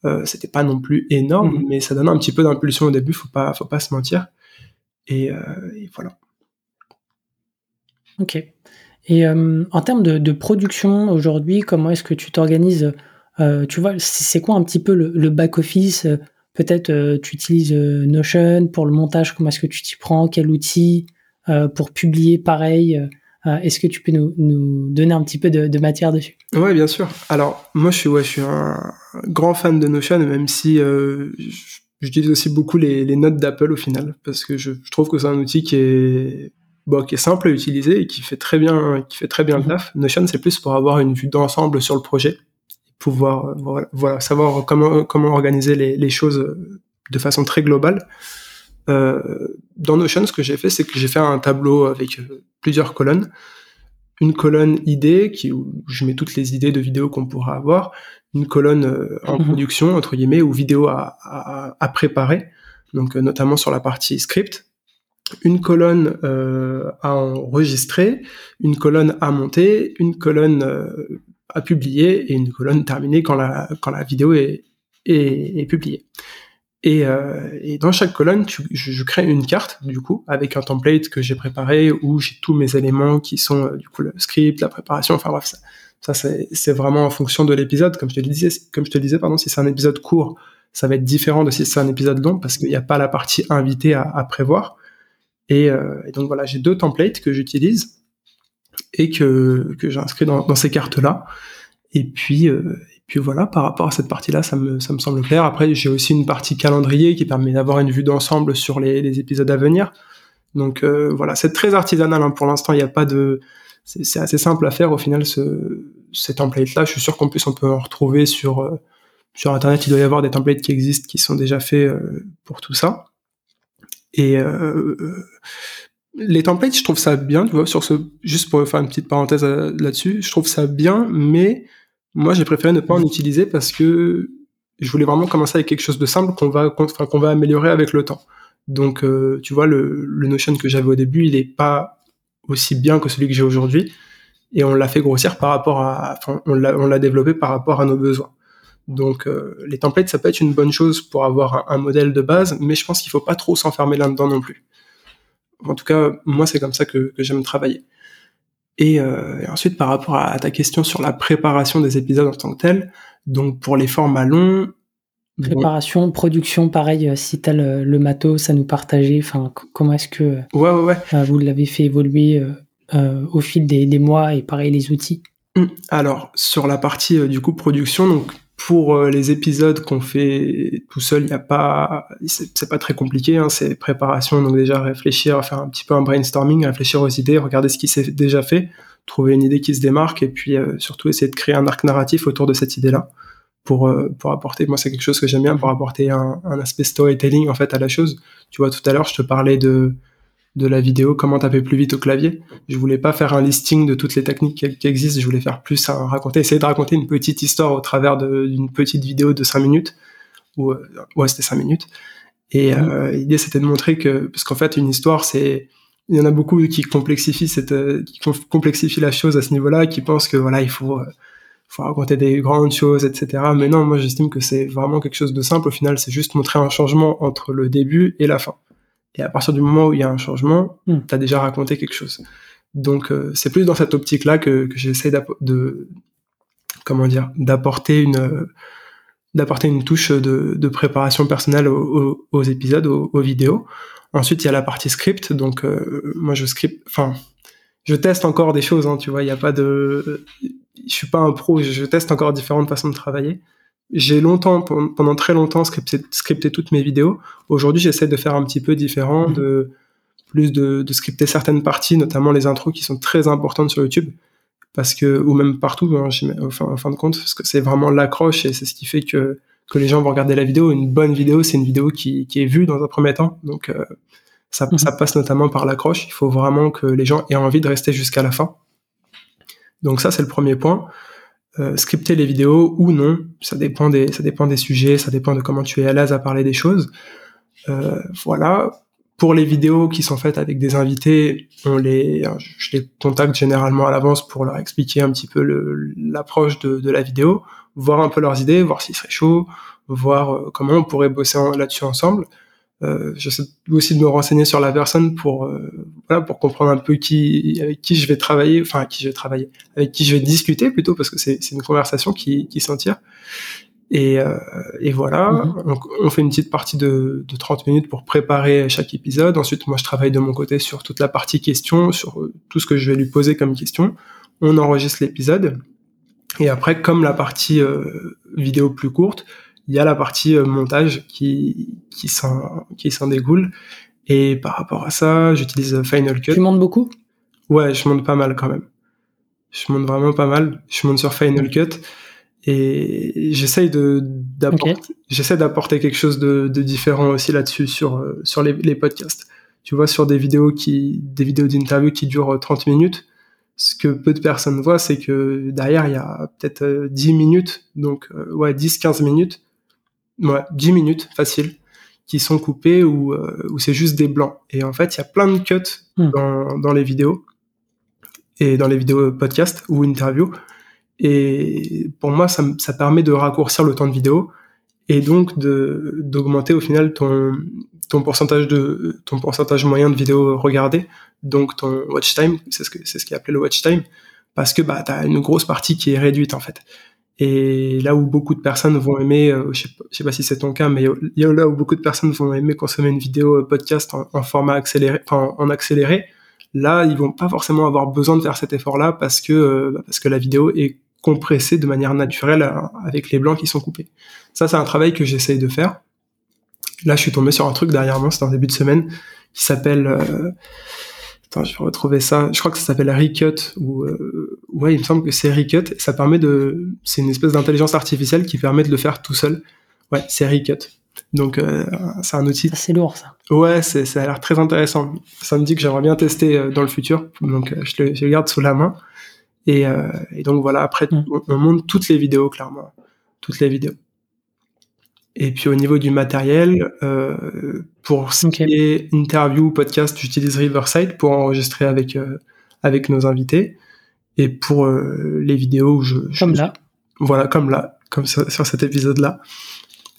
Euh, c'était pas non plus énorme, mmh mais ça donne un petit peu d'impulsion au début, faut pas, faut pas se mentir. Euh, et, voilà.
Ok. Et euh, en termes de, production aujourd'hui, comment est-ce que tu t'organises euh, Tu vois, c'est quoi un petit peu le, back-office Peut-être tu utilises Notion pour le montage, comment est-ce que tu t'y prends Quel outil Pour publier pareil Est-ce que tu peux nous, donner un petit peu de, matière dessus?
Ouais, bien sûr. Alors, moi, je suis, ouais, je suis un grand fan de Notion, même si J'utilise aussi beaucoup les, les notes d'Apple au final parce que je, je trouve que c'est un outil qui est bon, qui est simple à utiliser et qui fait très bien qui fait très bien le mhm. taf. Notion c'est plus pour avoir une vue d'ensemble sur le projet, pouvoir voilà, savoir comment comment organiser les, les choses de façon très globale. Euh, dans Notion, ce que j'ai fait, c'est que j'ai fait un tableau avec euh, plusieurs colonnes. Une colonne idée qui où je mets toutes les idées de vidéos qu'on pourra avoir, une colonne euh, en mhm. production entre guillemets ou vidéo à, à, à préparer, donc euh, notamment sur la partie script, une colonne euh, à enregistrer, une colonne à monter, une colonne euh, à publier et une colonne terminée quand la quand la vidéo est est, est publiée. Et, euh, et, dans chaque colonne, tu, je, je, crée une carte, du coup, avec un template que j'ai préparé où j'ai tous mes éléments qui sont, du coup, le script, la préparation, enfin bref, ça, ça c'est vraiment en fonction de l'épisode. Comme je te le disais, comme je te disais, pardon, si c'est un épisode court, ça va être différent de si c'est un épisode long parce qu'il n'y a pas la partie invitée à, prévoir. Et, euh, et, donc voilà, j'ai deux templates que j'utilise et que, que dans, ces cartes-là. Et puis, euh, puis voilà, par rapport à cette partie-là, ça me, ça me semble clair. Après, j'ai aussi une partie calendrier qui permet d'avoir une vue d'ensemble sur les, les, épisodes à venir. Donc euh, voilà, c'est très artisanal. Hein. Pour l'instant, il n'y a pas de... C'est assez simple à faire au final, ce, ces templates-là. Je suis sûr qu'en plus, on peut en retrouver sur, euh, sur Internet. Il doit y avoir des templates qui existent, qui sont déjà faits euh, pour tout ça. Et euh, les templates, je trouve ça bien, tu vois, sur ce, juste pour faire une petite parenthèse là-dessus, je trouve ça bien, mais moi, j'ai préféré ne pas en utiliser parce que je voulais vraiment commencer avec quelque chose de simple qu'on va, qu'on va améliorer avec le temps. Donc, tu vois, le, le Notion que j'avais au début, il est pas aussi bien que celui que j'ai aujourd'hui. Et on l'a fait grossir par rapport à, enfin, on l'a, développé par rapport à nos besoins. Donc, euh, les templates, ça peut être une bonne chose pour avoir un, modèle de base, mais je pense qu'il faut pas trop s'enfermer là-dedans non plus. En tout cas, moi, c'est comme ça que, que j'aime travailler. Et, euh, et, ensuite, par rapport à, ta question sur la préparation des épisodes en tant que tel, donc pour les formats longs.
Préparation, production, pareil, euh, si tu as le, le, matos à nous partager, enfin, comment est-ce que
ouais, ouais, ouais.
Euh, vous l'avez fait évoluer euh, euh, au fil des, des, mois et pareil les outils
hum, Alors, sur la partie du coup production, donc pour les épisodes qu'on fait tout seul, il a pas, c'est pas très compliqué. Hein, c'est préparation, donc déjà réfléchir, faire un petit peu un brainstorming, réfléchir aux idées, regarder ce qui s'est déjà fait, trouver une idée qui se démarque, et puis euh, surtout essayer de créer un arc narratif autour de cette idée-là pour euh, pour apporter. Moi, c'est quelque chose que j'aime bien pour apporter un, un, aspect storytelling en fait à la chose. Tu vois, tout à l'heure, je te parlais de de la vidéo, comment taper plus vite au clavier. Je voulais pas faire un listing de toutes les techniques qui, existent, je voulais faire plus un raconter, essayer de raconter une petite histoire au travers d'une petite vidéo de 5 minutes, ou euh, ouais c'était 5 minutes. Et mmh. euh, l'idée c'était de montrer que, parce qu'en fait une histoire c'est, il y en a beaucoup qui complexifient cette, euh, qui complexifient la chose à ce niveau-là, qui pensent que voilà il faut, euh, faut raconter des grandes choses, etc. Mais non, moi j'estime que c'est vraiment quelque chose de simple. Au final, c'est juste montrer un changement entre le début et la fin. Et à partir du moment où il y a un changement, tu as déjà raconté quelque chose. Donc euh, c'est plus dans cette optique-là que, que j'essaie de comment dire d'apporter une d'apporter une touche de, de préparation personnelle aux, aux, épisodes, aux, aux, vidéos. Ensuite, il y a la partie script. Donc euh, moi je script, enfin je teste encore des choses. Hein, tu vois, il n'y a pas de, je suis pas un pro. Je teste encore différentes façons de travailler j'ai longtemps, pendant très longtemps, scripté, scripté toutes mes vidéos. Aujourd'hui, j'essaie de faire un petit peu différent, mmh. de plus de, de, scripter certaines parties, notamment les intros qui sont très importantes sur YouTube, parce que ou même partout, hein, enfin, en fin de compte, parce que c'est vraiment l'accroche et c'est ce qui fait que que les gens vont regarder la vidéo. Une bonne vidéo, c'est une vidéo qui, qui est vue dans un premier temps, donc euh, ça, mmh. ça passe notamment par l'accroche. Il faut vraiment que les gens aient envie de rester jusqu'à la fin. Donc ça, c'est le premier point euh, scripter les vidéos ou non. Ça dépend des, ça dépend des sujets, ça dépend de comment tu es à l'aise à parler des choses. Euh, voilà. Pour les vidéos qui sont faites avec des invités, on les, je les contacte généralement à l'avance pour leur expliquer un petit peu l'approche de, de, la vidéo, voir un peu leurs idées, voir s'ils seraient chauds, voir euh, comment on pourrait bosser là-dessus ensemble. Euh, j'essaie aussi de me renseigner sur la personne pour euh, voilà pour comprendre un peu qui avec qui je vais travailler enfin avec qui je vais travailler avec qui je vais discuter plutôt parce que c'est c'est une conversation qui qui s'en tire. Et euh, et voilà. Mm-hmm. donc on fait une petite partie de de 30 minutes pour préparer chaque épisode. Ensuite moi je travaille de mon côté sur toute la partie questions sur tout ce que je vais lui poser comme question. On enregistre l'épisode. Et après comme la partie euh, vidéo plus courte il y a la partie euh, montage qui qui s'en qui s'en dégoule et par rapport à ça j'utilise Final Cut.
Tu montes beaucoup?
Ouais je monte pas mal quand même. Je monte vraiment pas mal. Je monte sur Final Cut. Et j'essaye de d'apporter okay. j'essaie d'apporter quelque chose de, de différent aussi là-dessus sur euh, sur les, les podcasts. Tu vois sur des vidéos qui des vidéos d'interview qui durent 30 minutes. Ce que peu de personnes voient, c'est que derrière, il y a peut-être euh, 10 minutes, donc euh, ouais, 10-15 minutes ouais, 10 minutes facile qui sont coupés ou euh, où c'est juste des blancs. Et en fait, il y a plein de cuts mm. dans, dans les vidéos et dans les vidéos podcast ou interview. Et pour moi, ça, ça permet de raccourcir le temps de vidéo et donc de d'augmenter au final ton ton pourcentage de ton pourcentage moyen de vidéos regardées, donc ton watch time, c'est ce que c'est ce qui est appelé le watch time, parce que bah t'as une grosse partie qui est réduite en fait. Et là où beaucoup de personnes vont aimer, euh, je, sais pas, sais pas si c'est ton cas, mais là où beaucoup de personnes vont aimer consommer une vidéo euh, podcast en, format accéléré, enfin en accéléré, là ils vont pas forcément avoir besoin de faire cet effort-là parce que euh, bah, parce que la vidéo est compressée de manière naturelle avec les blancs qui sont coupés. Ça c'est un travail que j'essaye de faire. Là je suis tombé sur un truc derrière moi, c'est en début de semaine, qui s'appelle Attends, je vais retrouver ça. Je crois que ça s'appelle Recut ou euh, ouais, il me semble que c'est Recut. Ça permet de, c'est une espèce d'intelligence artificielle qui permet de le faire tout seul. Ouais, c'est Recut. Donc euh, c'est un outil.
C'est lourd ça.
Ouais, c'est ça a l'air très intéressant. Ça me dit que j'aimerais bien tester euh, dans le futur. Donc euh, je le, je le garde sous la main. Et, et donc voilà. Après, mm. on, on monte toutes les vidéos clairement, toutes les vidéos. Et puis au niveau du matériel, pour ce qui est interview, podcast, j'utilise Riverside pour enregistrer avec avec nos invités. Et pour euh, les vidéos, je, je,
comme là,
voilà, comme là, comme sur, sur cet épisode-là.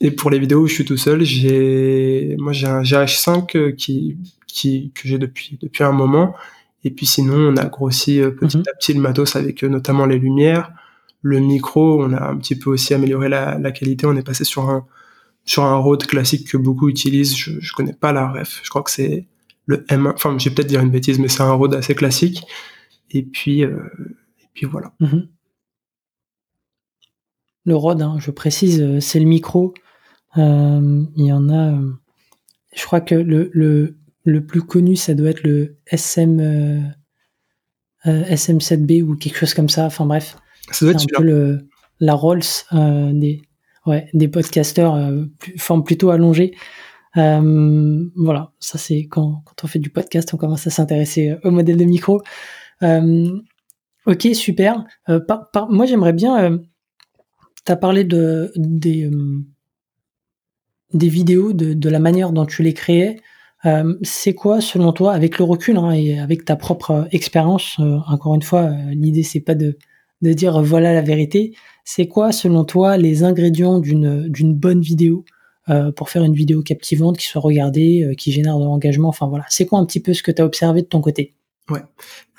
Et pour les vidéos où je suis tout seul, j'ai moi j'ai un GH5 qui qui que j'ai depuis depuis un moment. Et puis sinon, on a grossi petit mm-hmm. à petit le matos avec notamment les lumières, le micro. On a un petit peu aussi amélioré la, la qualité. On est passé sur un sur un Rode classique que beaucoup utilisent. Je, je connais pas la ref. Je crois que c'est le M1. Enfin, j'ai peut-être dire une bêtise, mais c'est un Rode assez classique. Et puis, euh, et puis voilà.
-hmm. Le Rode, hein, je précise, euh, c'est le micro. Euh, il y en a. Je crois que le, le, le plus connu, ça doit être le SM euh, SM7B ou quelque chose comme ça. Enfin bref.
Ça doit être
un peu le, la Rolls des ouais, des podcasteurs euh, plus, forme plutôt allongée. Voilà, ça c'est quand, quand on fait du podcast, on commence à s'intéresser au modèle de micro. Euh, ok, super. Euh, moi, j'aimerais bien. Euh, tu as parlé de, des, vidéos, de, la manière dont tu les créais. c'est quoi, selon toi, avec le recul hein, et avec ta propre expérience Encore une fois, l'idée c'est pas de, dire voilà la vérité, c'est quoi, selon toi, les ingrédients d'une bonne vidéo pour faire une vidéo captivante, qui soit regardée, qui génère de l'engagement? Enfin voilà, c'est quoi un petit peu ce que tu as observé de ton côté?
Ouais.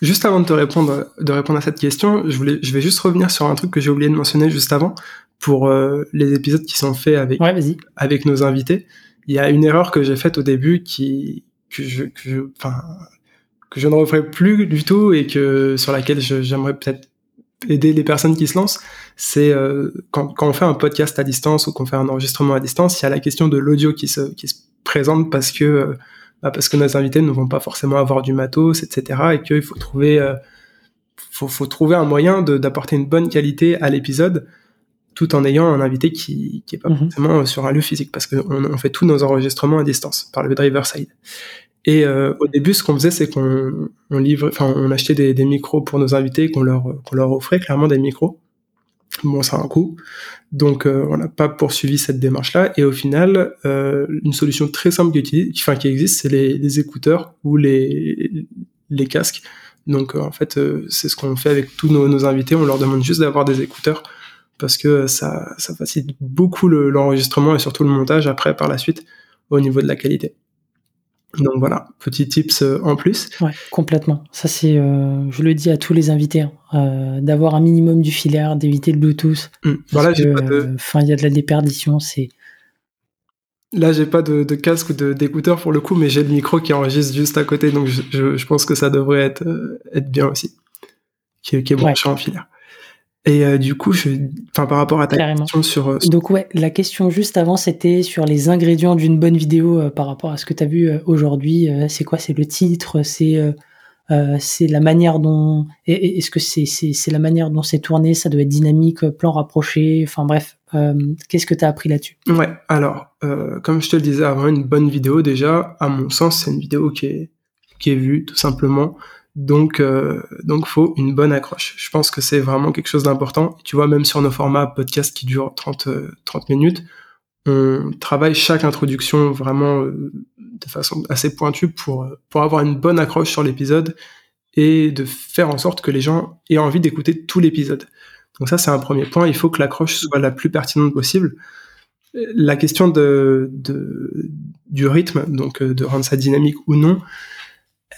Juste avant de te répondre, de répondre à cette question, je voulais, je vais juste revenir sur un truc que j'ai oublié de mentionner juste avant pour euh, les épisodes qui sont faits avec
ouais,
avec nos invités. Il y a une erreur que j'ai faite au début qui que je, que je, enfin que je ne referai plus du tout et que sur laquelle j'aimerais peut-être aider les personnes qui se lancent, c'est euh, quand, quand, on fait un podcast à distance ou qu'on fait un enregistrement à distance, il y a la question de l'audio qui se, qui se présente parce que euh, bah parce que nos invités ne vont pas forcément avoir du matos, etc. Et qu'il faut trouver euh, faut, faut trouver un moyen d'apporter une bonne qualité à l'épisode tout en ayant un invité qui qui est pas -hmm. forcément sur un lieu physique parce qu'on on fait tous nos enregistrements à distance par le driver side. Et euh, au début, ce qu'on faisait, c'est qu'on on livre, enfin, on achetait des, des, micros pour nos invités, qu'on leur, qu'on leur offrait clairement des micros. Bon, ça a un coût, donc euh, on n'a pas poursuivi cette démarche-là. Et au final, euh, une solution très simple qui, enfin, existe, c'est les, écouteurs ou les, les casques. Donc euh, en fait, euh, c'est ce qu'on fait avec tous nos, nos, invités. On leur demande juste d'avoir des écouteurs parce que ça, ça facilite beaucoup l'enregistrement et surtout le montage après par la suite au niveau de la qualité. Donc voilà, petit tips euh, en plus.
Ouais, complètement. Ça c'est, euh, je le dis à tous les invités, hein, euh, d'avoir un minimum du filaire, d'éviter le Bluetooth.
Mmh. Voilà, j'ai pas de.
Enfin, il y a de la déperdition, c'est.
Là, j'ai pas de, de, casque ou d'écouteur pour le coup, mais j'ai le micro qui enregistre juste à côté, donc je, je, je pense que ça devrait être, être bien aussi, qui, qui est branché ouais. en filaire. Et euh, du coup, je, enfin, par rapport à ta question sur. Euh,
Donc ouais, la question juste avant, c'était sur les ingrédients d'une bonne vidéo euh, par rapport à ce que tu as vu euh, aujourd'hui. Euh, c'est quoi? C'est le titre? C'est euh, c'est la manière dont. Est-ce que c'est c'est la manière dont c'est tourné? Ça doit être dynamique, plan rapproché. Enfin bref, qu'est-ce que tu as appris là-dessus?
Ouais. Alors, comme je te le disais avant, une bonne vidéo déjà, à mon sens, c'est une vidéo qui est qui est vue tout simplement donc, euh, donc faut une bonne accroche. Je pense que c'est vraiment quelque chose d'important. Tu vois, même sur nos formats podcast qui durent 30, 30 euh, minutes, on travaille chaque introduction vraiment euh, de façon assez pointue pour, pour avoir une bonne accroche sur l'épisode et de faire en sorte que les gens aient envie d'écouter tout l'épisode. Donc ça, c'est un premier point. Il faut que l'accroche soit la plus pertinente possible. la question de, de, du rythme, donc de rendre ça dynamique ou non,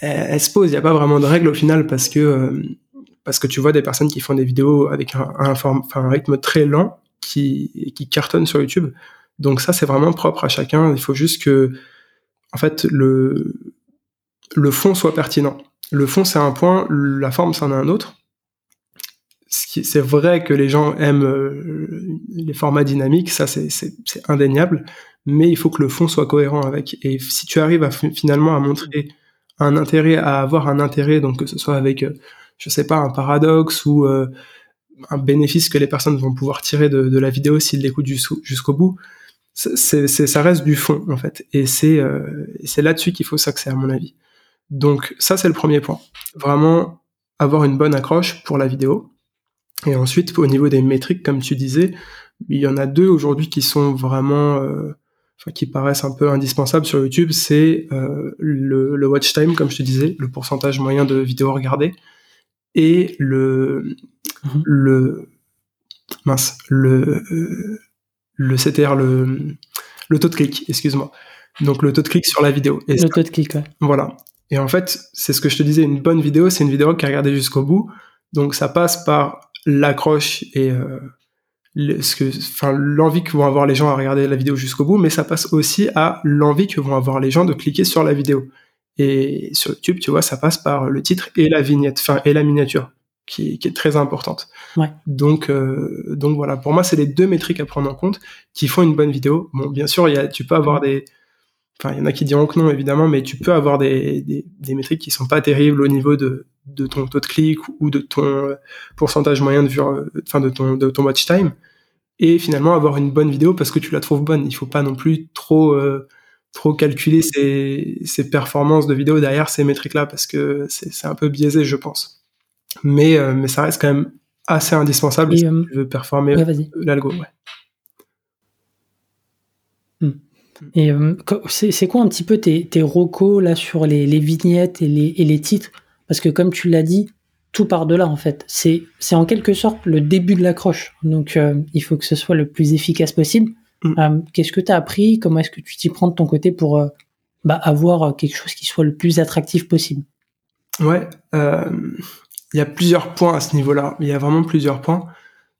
elle, se pose. Il n'y a pas vraiment de règle au final parce que parce que tu vois des personnes qui font des vidéos avec un, rythme très lent qui, cartonnent sur YouTube. Donc ça, c'est vraiment propre à chacun. Il faut juste que, en fait, le, le fond soit pertinent. Le fond, c'est un point, la forme, c'en est un autre. C'est vrai que les gens aiment euh, les formats dynamiques, ça c'est indéniable, mais il faut que le fond soit cohérent avec. Et si tu arrives finalement à montrer un intérêt, à avoir un intérêt, donc que ce soit avec euh, je sais pas, un paradoxe ou euh, un bénéfice que les personnes vont pouvoir tirer de, la vidéo s'ils l'écoutent jusqu'au bout, c'est, ça reste du fond en fait. Et c'est euh, là-dessus qu'il faut s'axer à mon avis. Donc ça c'est le premier point. Vraiment avoir une bonne accroche pour la vidéo. Et ensuite au niveau des métriques, comme tu disais, il y en a deux aujourd'hui qui sont vraiment euh, enfin, qui paraissent un peu indispensables sur YouTube, c'est euh, le, le, watch time, comme je te disais, le pourcentage moyen de vidéos regardées, et le mhm. le mince le le CTR le le taux de clic excuse-moi donc le taux de clic sur la vidéo
et le taux de clic ouais.
voilà et en fait c'est ce que je te disais une bonne vidéo c'est une vidéo qui est regardée jusqu'au bout donc ça passe par l'accroche et euh, ce que, enfin, l'envie que vont avoir les gens à regarder la vidéo jusqu'au bout, mais ça passe aussi à l'envie que vont avoir les gens de cliquer sur la vidéo. Et sur YouTube, tu vois, ça passe par le titre et la vignette, enfin et la miniature, qui, est très importante.
Ouais.
Donc, euh, donc voilà, pour moi, c'est les deux métriques à prendre en compte qui font une bonne vidéo. Bon, bien sûr, il y a, tu peux avoir des, enfin, il y en a qui diront que non, évidemment, mais tu peux avoir des, des, des, métriques qui sont pas terribles au niveau de, de ton taux de clic ou de ton euh, pourcentage moyen de vue, euh, enfin, de ton, de ton watch time. Et finalement, avoir une bonne vidéo parce que tu la trouves bonne. Il faut pas non plus trop, euh, trop calculer ses, ses, performances de vidéo derrière ces métriques-là parce que c'est un peu biaisé, je pense. Mais, euh, mais ça reste quand même assez indispensable si euh, tu veux performer l'algo. Ouais.
Hmm. Et euh, c'est quoi un petit peu tes, tes recos là sur les, les vignettes et les, et les titres? Parce que comme tu l'as dit, tout par de là en fait. C'est en quelque sorte le début de l'accroche. Donc il faut que ce soit le plus efficace possible. Mm. Euh, qu'est-ce que tu as appris? Comment est-ce que tu t'y prends de ton côté pour euh, bah, avoir quelque chose qui soit le plus attractif possible?
Ouais, euh, il y a plusieurs points à ce niveau-là. Il y a vraiment plusieurs points.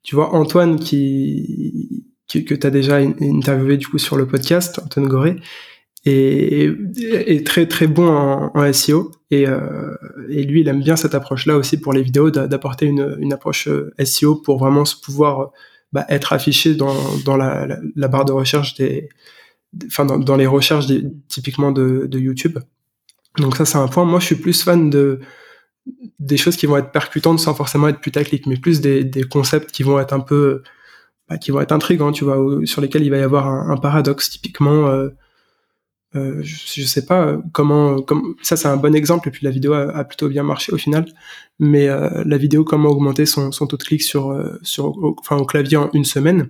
Tu vois, Antoine qui, que tu as déjà interviewé du coup sur le podcast, Antoine Goré, est, est très très bon en, SEO et, et, lui il aime bien cette approche là aussi pour les vidéos d'apporter une, une approche SEO pour vraiment se pouvoir bah, être affiché dans, dans la, la, barre de recherche des, enfin dans, les recherches typiquement de, de, YouTube. Donc ça c'est un point. Moi je suis plus fan de des choses qui vont être percutantes sans forcément être putaclic, mais plus des, des concepts qui vont être un peu bah, qui vont être intrigants, tu vois, sur lesquels il va y avoir un, un paradoxe. Typiquement, euh, euh, je, je, sais pas comment, comme ça c'est un bon exemple et puis la vidéo a, plutôt bien marché au final. Mais euh, la vidéo comment augmenter son, son taux de clic sur euh, sur au, enfin au clavier en une semaine,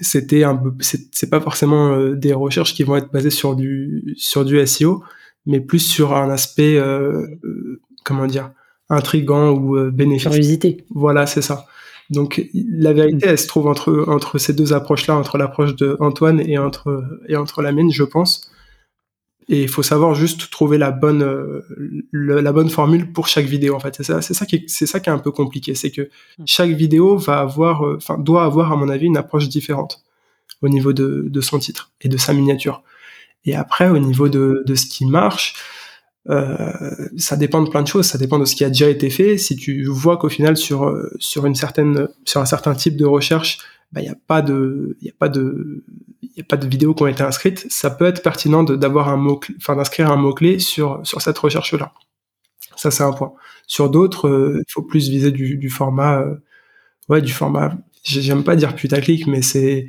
c'était un c'est pas forcément euh, des recherches qui vont être basées sur du sur du SEO, mais plus sur un aspect comment dire intrigant ou bénéfique.
Curiosité.
Voilà, c'est ça. Donc la vérité, elle se trouve entre entre ces deux approches-là, entre l'approche de Antoine et entre et entre la mienne, je pense. Et il faut savoir juste trouver la bonne, euh, la bonne formule pour chaque vidéo. En fait, c'est ça, c'est ça qui, est, c'est ça qui est un peu compliqué, c'est que hmm. chaque vidéo va avoir, euh, enfin, doit avoir à mon avis une approche différente au niveau de, de son titre et de sa miniature. Et après, au niveau de, de ce qui marche, euh, ça dépend de plein de choses. Ça dépend de ce qui a déjà été fait. Si tu vois qu'au final sur euh, sur une certaine sur un certain type de recherche, bah, il n'y a pas de, il a pas de, il a pas de vidéos qui ont été inscrites, ça peut être pertinent d'avoir un mot, enfin d'inscrire un mot clé sur sur cette recherche là. Ça c'est un point. Sur d'autres, euh, il faut plus viser du, du format, ouais, du format. J'aime pas dire putaclic, mais c'est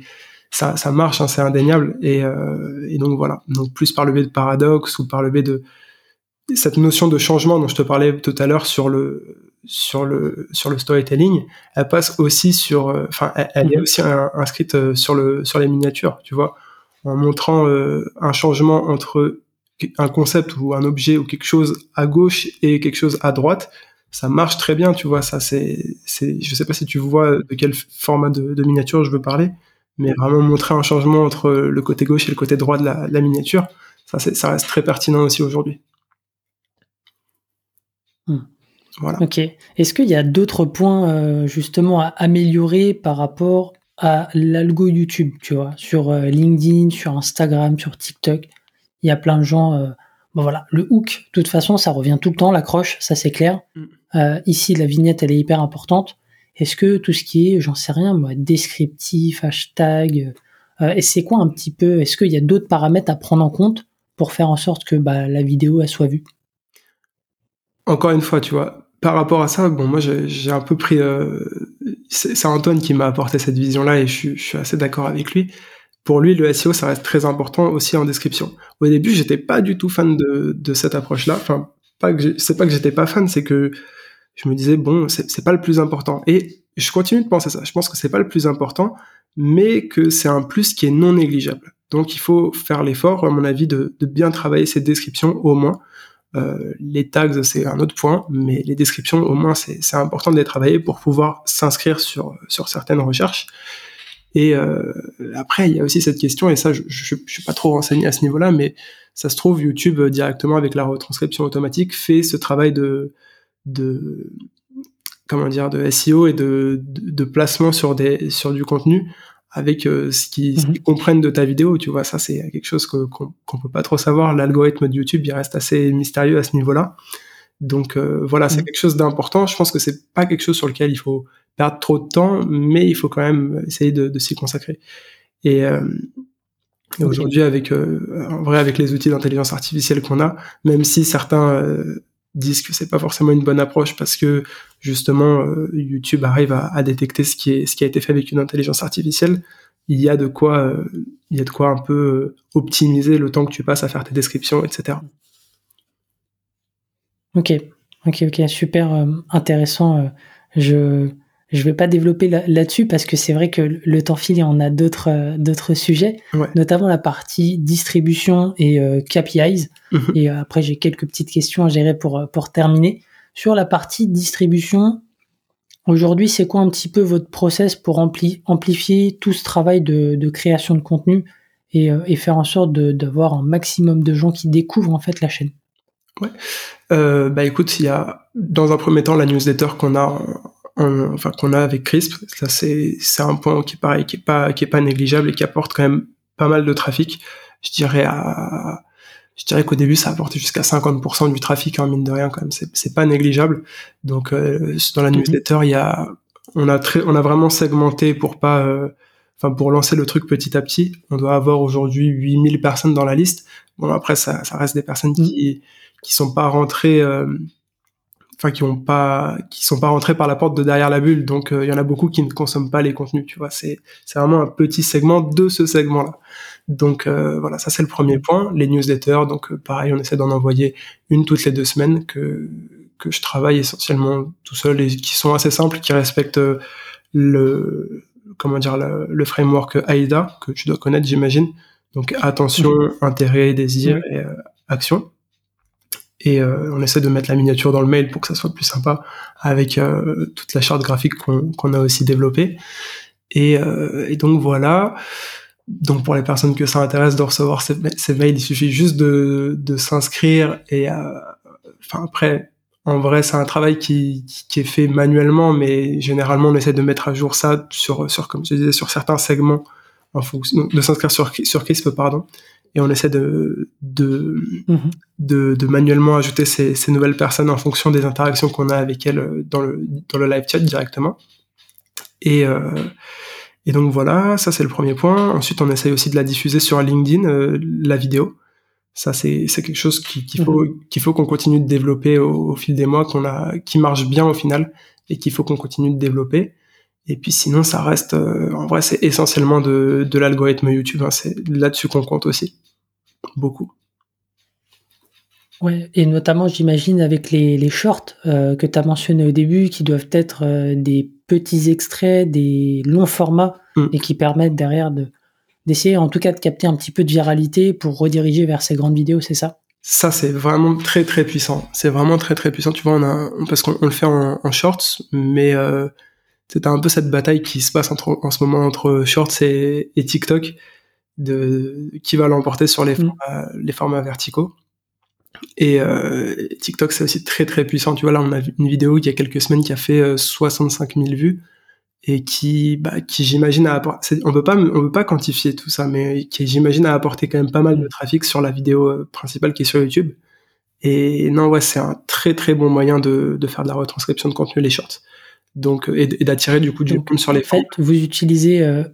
ça, ça marche, hein, c'est indéniable. Et, et donc voilà. Donc plus par le biais de paradoxe ou par le biais de cette notion de changement dont je te parlais tout à l'heure sur le sur le sur le storytelling, elle passe aussi sur, euh, enfin, elle, est mhm. aussi inscrite euh, sur le sur les miniatures, tu vois, en montrant euh, un changement entre un concept ou un objet ou quelque chose à gauche et quelque chose à droite, ça marche très bien, tu vois. Ça, c'est, c'est, je sais pas si tu vois de quel format de, de miniature je veux parler, mais vraiment montrer un changement entre le côté gauche et le côté droit de la, la miniature, ça, ça reste très pertinent aussi aujourd'hui.
Hmm. Voilà. Ok. Est-ce qu'il y a d'autres points euh, justement à améliorer par rapport à l'algo YouTube, tu vois, sur euh, LinkedIn, sur Instagram, sur TikTok? Il y a plein de gens. Euh, bon voilà, le hook, de toute façon, ça revient tout le temps, l'accroche, ça c'est clair. Hmm. ici, la vignette, elle est hyper importante. Est-ce que tout ce qui est, j'en sais rien, moi, descriptif, hashtag, et c'est quoi un petit peu Est-ce qu'il y a d'autres paramètres à prendre en compte pour faire en sorte que bah, la vidéo elle soit vue?
Encore une fois, tu vois, par rapport à ça, bon, moi j'ai un peu pris. Euh, c'est Antoine qui m'a apporté cette vision-là et je, suis assez d'accord avec lui. Pour lui, le SEO, ça reste très important aussi en description. Au début, j'étais pas du tout fan de, de cette approche-là. Enfin, pas que c'est pas que j'étais pas fan, c'est que je me disais bon, c'est pas le plus important. Et je continue de penser ça. Je pense que c'est pas le plus important, mais que c'est un plus qui est non négligeable. Donc il faut faire l'effort, à mon avis, de, bien travailler ces descriptions au moins. Euh, les tags, c'est un autre point, mais les descriptions, au moins, c'est important de les travailler pour pouvoir s'inscrire sur, sur certaines recherches. Et euh, après, il y a aussi cette question, et ça, je, je, suis pas trop renseigné à ce niveau-là, mais ça se trouve, YouTube directement avec la retranscription automatique fait ce travail de, de comment dire, de SEO et de, placement sur du contenu avec euh, ce qu'ils mhm. comprennent de ta vidéo, tu vois, ça c'est quelque chose qu'on qu'on peut pas trop savoir. L'algorithme de YouTube, il reste assez mystérieux à ce niveau-là. Donc euh, voilà, c'est mhm. quelque chose d'important. Je pense que c'est pas quelque chose sur lequel il faut perdre trop de temps, mais il faut quand même essayer de, de s'y consacrer. Et, euh, aujourd'hui, avec en vrai, avec les outils d'intelligence artificielle qu'on a, même si certains disent que c'est pas forcément une bonne approche parce que justement euh, YouTube arrive à, détecter ce qui est ce qui a été fait avec une intelligence artificielle. Il y a de quoi euh, il y a de quoi un peu euh, optimiser le temps que tu passes à faire tes descriptions, etc.
Ok, ok, ok, super intéressant. je je vais pas développer là-dessus parce que c'est vrai que le temps file et on a d'autres euh, d'autres sujets, notamment la partie distribution et euh, KPIs. Mhm. Et euh, après, j'ai quelques petites questions à gérer pour pour terminer. Sur la partie distribution, aujourd'hui, c'est quoi un petit peu votre process pour amplifier tout ce travail de, de création de contenu et, et, faire en sorte d'avoir un maximum de gens qui découvrent en fait la chaîne?
Ouais. Euh, bah écoute, il y a dans un premier temps la newsletter qu'on a enfin qu'on a avec Crisp. Ça c'est c'est un point qui est pareil, qui est pas qui est pas négligeable et qui apporte quand même pas mal de trafic. Je dirais à je dirais qu'au début ça apportait jusqu'à 50% du trafic en hein, mine de rien quand même. C'est c'est pas négligeable. Donc euh, dans la mhm. newsletter il y a on a très on a vraiment segmenté pour pas euh, enfin pour lancer le truc petit à petit. On doit avoir aujourd'hui 8000 personnes dans la liste. Bon après ça ça reste des personnes qui qui sont pas rentrées euh, enfin qui ont pas qui sont pas rentrés par la porte de derrière la bulle. Donc euh, il y en a beaucoup qui ne consomment pas les contenus tu vois. C'est c'est vraiment un petit segment de ce segment là donc euh, voilà ça c'est le premier point. Les newsletters donc euh, pareil on essaie d'en envoyer une toutes les deux semaines que que je travaille essentiellement tout seul et qui sont assez simples qui respectent le comment dire le, framework AIDA que tu dois connaître j'imagine. Donc attention intérêt désir et action et euh, on essaie de mettre la miniature dans le mail pour que ça soit plus sympa avec euh, toute la charte graphique qu'on a aussi développée. Et, euh, et, donc voilà. Donc pour les personnes que ça intéresse de recevoir ces, mails, il suffit juste de, de s'inscrire et enfin après en vrai, c'est un travail qui, qui, est fait manuellement, mais généralement, on essaie de mettre à jour ça sur, sur comme je disais, sur certains segments, en fonction de s'inscrire sur, sur Crisp, pardon, et on essaie de mhm. de, de, manuellement ajouter ces, ces, nouvelles personnes en fonction des interactions qu'on a avec elles euh, dans le dans le live chat directement. Et euh, et donc voilà, ça c'est le premier point. Ensuite, on essaye aussi de la diffuser sur LinkedIn, euh, la vidéo. Ça c'est c'est quelque chose qu'il faut mhm. qu'il faut qu'on continue de développer au, au fil des mois, qu'on a qui marche bien au final et qu'il faut qu'on continue de développer. Et puis sinon, ça reste, euh, en vrai, c'est essentiellement de, de l'algorithme YouTube. Hein, c'est là-dessus qu'on compte aussi. Beaucoup.
Ouais, et notamment, j'imagine, avec les, les shorts euh, que tu as mentionné au début, qui doivent être euh, des petits extraits, des longs formats, mm. et qui permettent derrière de d'essayer en tout cas de capter un petit peu de viralité pour rediriger vers ces grandes vidéos, c'est ça?
Ça c'est vraiment très très puissant. C'est vraiment très très puissant. Tu vois, on a parce qu'on le fait en, en shorts, mais c'est un peu cette bataille qui se passe entre, en ce moment entre Shorts et, et TikTok, de qui va l'emporter sur les,
Mm.
formats, les formats verticaux. Et euh, TikTok, c'est aussi très très puissant. Tu vois, là, on a vu une vidéo il y a quelques semaines qui a fait euh, 65 000 vues et qui, bah, qui j'imagine a apporté. On peut pas, on peut pas quantifier tout ça, mais qui j'imagine a apporté quand même pas mal de trafic sur la vidéo euh, principale qui est sur YouTube. Et non, ouais, c'est un très très bon moyen de, de faire de la retranscription de contenu les shorts. Donc euh, et, et d'attirer du coup du
Donc,
monde sur les
En fait, vous utilisez. euh,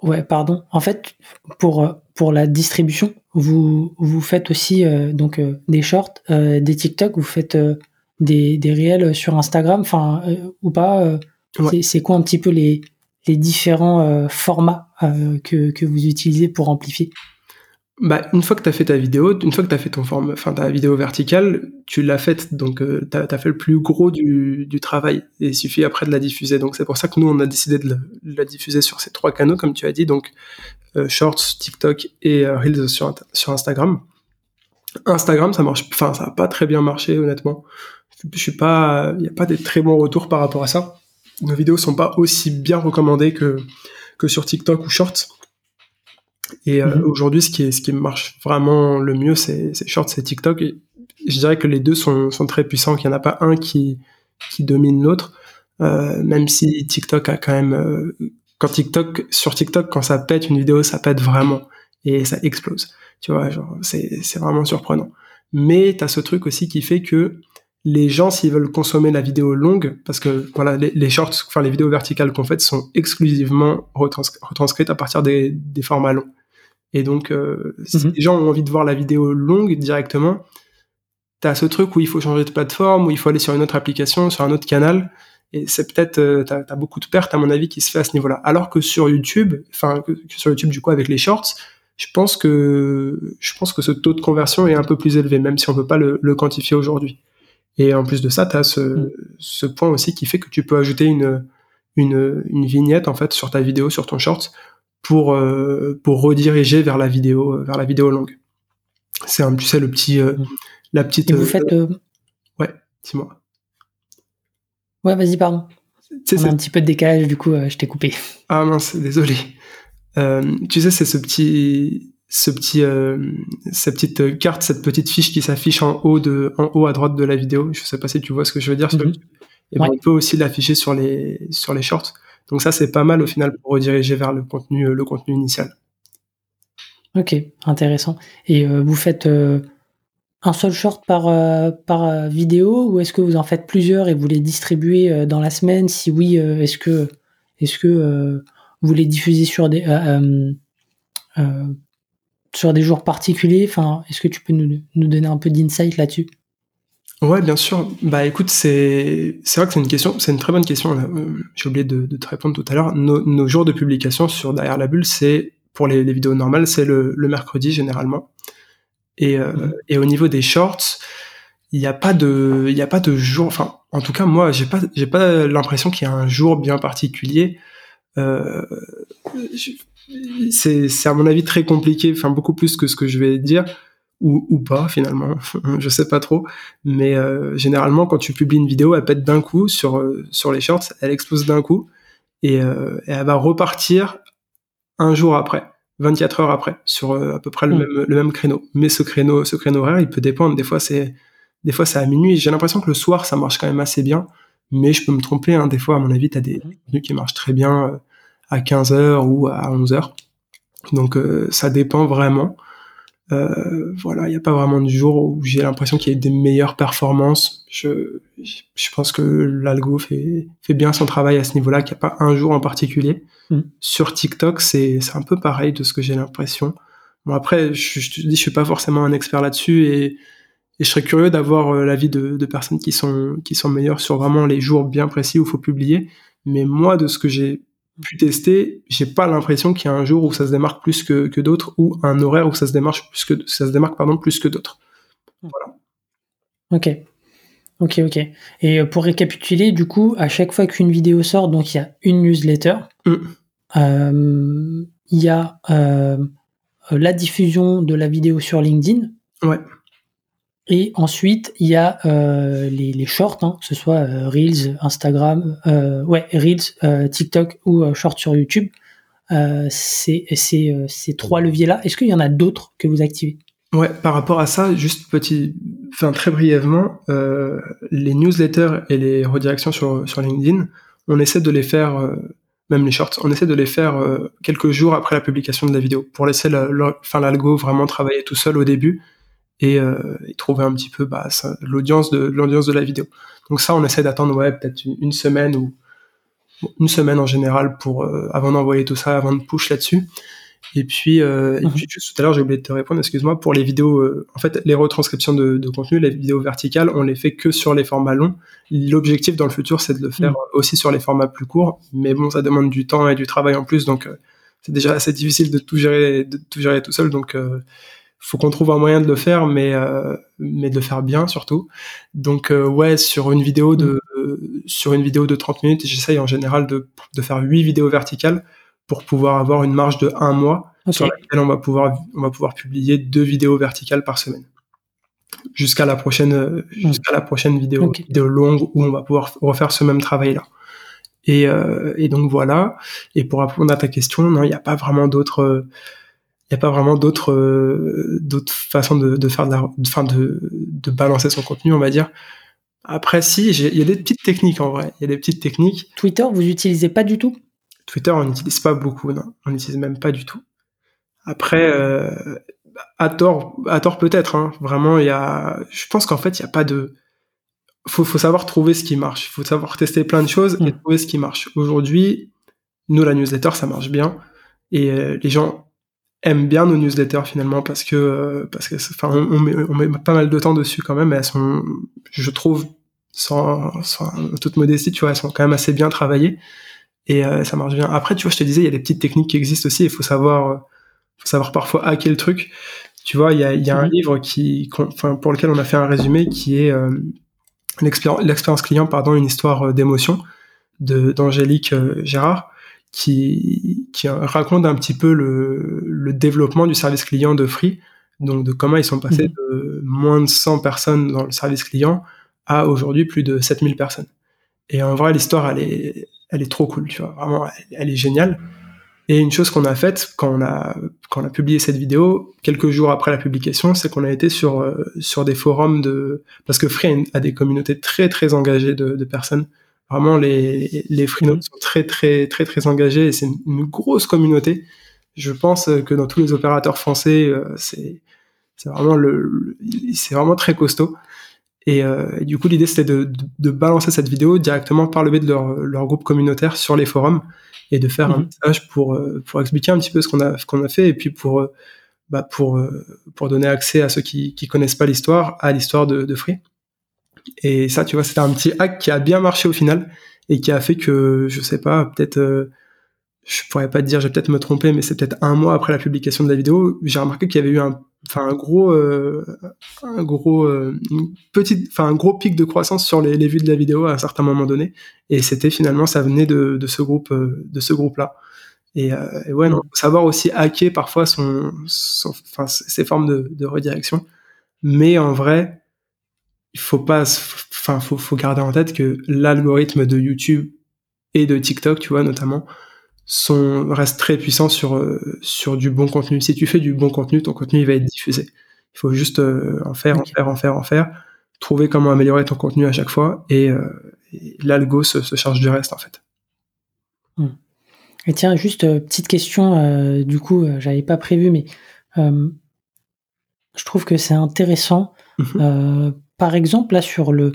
Ouais, pardon. En fait, pour, euh, pour la distribution, vous, vous faites aussi euh, donc euh, des shorts, euh, des TikTok, vous faites euh, des, des réels sur Instagram, enfin, euh, ou pas euh,
Ouais.
c'est- C'est quoi un petit peu les, les différents euh, formats euh, que, que vous utilisez pour amplifier?
Bah, une fois que tu as fait ta vidéo, une fois que tu as fait ton forme, enfin ta vidéo verticale, tu l'as faite, donc euh, tu as, fait le plus gros du, du travail. Et il suffit après de la diffuser. Donc c'est pour ça que nous, on a décidé de, la diffuser sur ces trois canaux, comme tu as dit, donc euh, Shorts, TikTok et euh, Reels sur, sur Instagram. Instagram, ça marche, enfin ça a pas très bien marché, honnêtement. Je suis pas, il n'y a pas des très bons retours par rapport à ça. Nos vidéos sont pas aussi bien recommandées que, que sur TikTok ou Shorts. Et euh,
Mhm.
aujourd'hui, ce qui, est, ce qui marche vraiment le mieux, c'est c'est Shorts et TikTok. Et je dirais que les deux sont, sont très puissants, qu'il n'y en a pas un qui, qui domine l'autre. Euh, même si TikTok a quand même... euh, quand TikTok, sur TikTok, quand ça pète une vidéo, ça pète vraiment. Et ça explose. Tu vois, genre, c'est c'est vraiment surprenant. Mais tu as ce truc aussi qui fait que les gens, s'ils veulent consommer la vidéo longue, parce que voilà, les, les shorts, enfin les vidéos verticales qu'on fait sont exclusivement retrans- retranscrites à partir des, des formats longs. Et donc, euh, si
Mhm.
les gens ont envie de voir la vidéo longue directement, t'as ce truc où il faut changer de plateforme, où il faut aller sur une autre application, sur un autre canal. Et c'est peut-être, euh, t'as as beaucoup de pertes à mon avis qui se fait à ce niveau-là. Alors que sur YouTube, enfin que, que sur YouTube du coup avec les shorts, je pense que je pense que ce taux de conversion est un peu plus élevé, même si on peut pas le, le quantifier aujourd'hui. Et en plus de ça, t'as ce,
Mm.
ce point aussi qui fait que tu peux ajouter une, une, une vignette en fait sur ta vidéo, sur ton short, pour euh, pour rediriger vers la vidéo, euh, vers la vidéo longue. C'est un, tu sais, le petit, euh,
Mm.
la petite.
Et vous
euh,
faites.
Ouais, dis-moi.
Ouais, vas-y, pardon.
C'est-
un petit peu de décalage, du coup, je t'ai coupé.
Ah mince, désolé. Tu sais, c'est ce petit, ce petit, cette petite carte, cette petite fiche qui s'affiche en haut de, en haut à droite de la vidéo. Je sais pas si tu vois ce que je veux dire. ben,
Ouais.
on peut aussi l'afficher sur les, sur les shorts. Donc ça, c'est pas mal au final pour rediriger vers le contenu, le contenu initial.
Ok, intéressant. Et euh, vous faites euh, un seul short par, euh, par euh, vidéo ou est-ce que vous en faites plusieurs et vous les distribuez euh, dans la semaine? Si oui, euh, est-ce que, est-ce euh, vous les diffusez sur des, euh, euh, euh, sur des jours particuliers? Enfin, est-ce que tu peux nous, nous donner un peu d'insight là-dessus?
Ouais, bien sûr. Bah écoute, c'est c'est vrai que c'est une question, c'est une très bonne question. Euh, J'ai oublié de, de te répondre tout à l'heure. Nos, nos jours de publication sur Derrière la bulle, c'est pour les, les vidéos normales, c'est le, le mercredi généralement. Et, euh, et au niveau des shorts, il n'y a pas de, il y a pas de jour. Enfin, en tout cas, moi, j'ai pas, j'ai pas l'impression qu'il y a un jour bien particulier. Euh, c'est à mon avis très compliqué. Enfin, beaucoup plus que ce que je vais dire ou, ou pas finalement. je sais pas trop. Mais euh, généralement, quand tu publies une vidéo, elle pète d'un coup sur euh, sur les shorts, elle explose d'un coup et, euh, et elle va repartir un jour après, 24 heures après, sur euh, à peu près le
Mm.
même le même créneau. Mais ce créneau ce créneau horaire, il peut dépendre. Des fois, c'est des fois c'est à minuit. J'ai l'impression que le soir, ça marche quand même assez bien. Mais je peux me tromper. Hein. Des fois, à mon avis, t'as des
Mhm.
contenus qui marchent très bien euh, à 15 heures ou à 11 heures. Donc euh, ça dépend vraiment. Euh, voilà, il n'y a pas vraiment de jour où j'ai l'impression qu'il y a des meilleures performances. Je, je pense que l'algo fait, fait bien son travail à ce niveau-là, qu'il n'y a pas un jour en particulier.
Mm.
Sur TikTok, c'est c'est un peu pareil de ce que j'ai l'impression. Bon après, je, je te dis, je suis pas forcément un expert là-dessus et, et je serais curieux d'avoir euh, l'avis de, de personnes qui sont qui sont meilleures sur vraiment les jours bien précis où il faut publier. Mais moi, de ce que j'ai pu tester, j'ai pas l'impression qu'il y a un jour où ça se démarque plus que, que d'autres ou un horaire où ça se démarque plus que ça se démarque pardon plus que d'autres.
Ok. Ok, ok. Et euh, pour récapituler, du coup, à chaque fois qu'une vidéo sort, donc il y a une newsletter,
Mm.
euh, il y a euh, la diffusion de la vidéo sur LinkedIn,
Ouais.
Et ensuite, il y a euh, les, shorts, hein, que ce soit euh, Reels, Instagram, euh, ouais, Reels, TikTok ou shorts sur YouTube. c'est ces trois leviers-là. Est-ce qu'il y en a d'autres que vous activez?
Ouais, par rapport à ça, juste petit, enfin très brièvement, les newsletters et les redirections sur sur LinkedIn, on essaie de les faire, même les shorts, on essaie de les faire quelques jours après la publication de la vidéo pour laisser l'algo vraiment travailler tout seul au début et, euh, et trouver un petit peu bah, l'audience de l'audience de la vidéo. Donc ça, on essaie d'attendre ouais peut-être une, semaine ou une semaine en général pour euh, avant d'envoyer tout ça, avant de push là-dessus. Et puis, euh, et mhm. puis juste tout à l'heure, j'ai oublié de te répondre, excuse-moi, pour les vidéos, euh, en fait, les retranscriptions de, de, contenu, les vidéos verticales, on les fait que sur les formats longs. L'objectif dans le futur, c'est de le faire mhm. aussi sur les formats plus courts, mais bon, ça demande du temps et du travail en plus, donc euh, c'est déjà assez difficile de tout gérer, de tout gérer tout seul, donc faut qu'on trouve un moyen de le faire, mais euh, mais de le faire bien surtout. Donc euh, ouais, sur une vidéo de mm. sur une vidéo de 30 minutes, j'essaye en général de de faire 8 vidéos verticales pour pouvoir avoir une marge de un mois sur laquelle on va pouvoir on va pouvoir publier deux vidéos verticales par semaine jusqu'à la prochaine jusqu'à la prochaine vidéo vidéo longue où on va pouvoir refaire ce même travail là. Et, euh, et donc voilà. Et pour répondre à ta question, non, il n'y a pas vraiment d'autres il n'y a pas vraiment d'autres euh, d'autres façons de, de faire de la, de, de balancer son contenu, on va dire. Après, si, il y a des petites techniques en vrai. Il y a des petites techniques.
Twitter, vous utilisez pas du tout?
Twitter, on n'utilise pas beaucoup, non. On n'utilise même pas du tout. Après, euh, à tort, à tort peut-être. Hein. Vraiment, il y a. Je pense qu'en fait, il n'y a pas de. Faut, faut savoir trouver ce qui marche. Il faut savoir tester plein de choses et mm. trouver ce qui marche. Aujourd'hui, nous, la newsletter, ça marche bien. Et euh, les gens aiment bien nos newsletters finalement parce que euh, parce que enfin on, met, on, met, pas mal de temps dessus quand même mais elles sont je trouve sans, sans toute modestie tu vois elles sont quand même assez bien travaillées. Et euh, ça marche bien. Après tu vois je te disais il y a des petites techniques qui existent aussi. Il faut savoir euh, faut savoir parfois hacker le truc. Tu vois il y a, il y a un mhm. livre qui enfin pour lequel on a fait un résumé qui est l'expérience client pardon une histoire d'émotion de d'Angélique Gérard qui, qui raconte un petit peu le, le, développement du service client de Free, donc de comment ils sont passés mhm. de moins de 100 personnes dans le service client à aujourd'hui plus de 7000 personnes. Et en vrai, l'histoire, elle est, elle est trop cool, tu vois, vraiment, elle, est géniale. Et une chose qu'on a faite quand on a quand on a publié cette vidéo, quelques jours après la publication, c'est qu'on a été sur euh, sur des forums de parce que Free a des communautés très très engagées de, de personnes Vraiment, les, les freelances sont très, très, très, très engagés et c'est une, grosse communauté. Je pense que dans tous les opérateurs français, euh, c'est, c'est vraiment le, c'est vraiment très costaud. Et, euh, du coup, l'idée, c'était de, de, balancer cette vidéo directement par le biais de leur, leur groupe communautaire sur les forums et de faire un mhm. message pour, euh, pour expliquer un petit peu ce qu'on a, ce qu'on a fait et puis pour, euh, bah, pour, pour donner accès à ceux qui, qui connaissent pas l'histoire, à l'histoire de, de Free. Et ça, tu vois, c'était un petit hack qui a bien marché au final et qui a fait que, je sais pas, peut-être, euh, je pourrais pas te dire, je vais peut-être me tromper, mais c'est peut-être un mois après la publication de la vidéo, j'ai remarqué qu'il y avait eu un, enfin un gros, euh, un gros, euh, petite, enfin un gros pic de croissance sur les, les, vues de la vidéo à un certain moment donné. Et c'était finalement, ça venait de, ce groupe, de ce groupe-là. Et, et, ouais, non, savoir aussi hacker parfois son, son ses formes de redirection. Mais en vrai, il faut pas, enfin, faut, faut garder en tête que l'algorithme de YouTube et de TikTok, tu vois, notamment, sont, reste très puissant sur, euh, sur du bon contenu. Si tu fais du bon contenu, ton contenu, il va être diffusé. Il faut juste euh, en faire, en faire, en faire, en faire, trouver comment améliorer ton contenu à chaque fois et, euh, l'algo se, se, charge du reste, en fait.
Hmm. Et tiens, juste petite question, du coup, j'avais pas prévu, mais je trouve que c'est intéressant mmh par exemple, là, sur, le,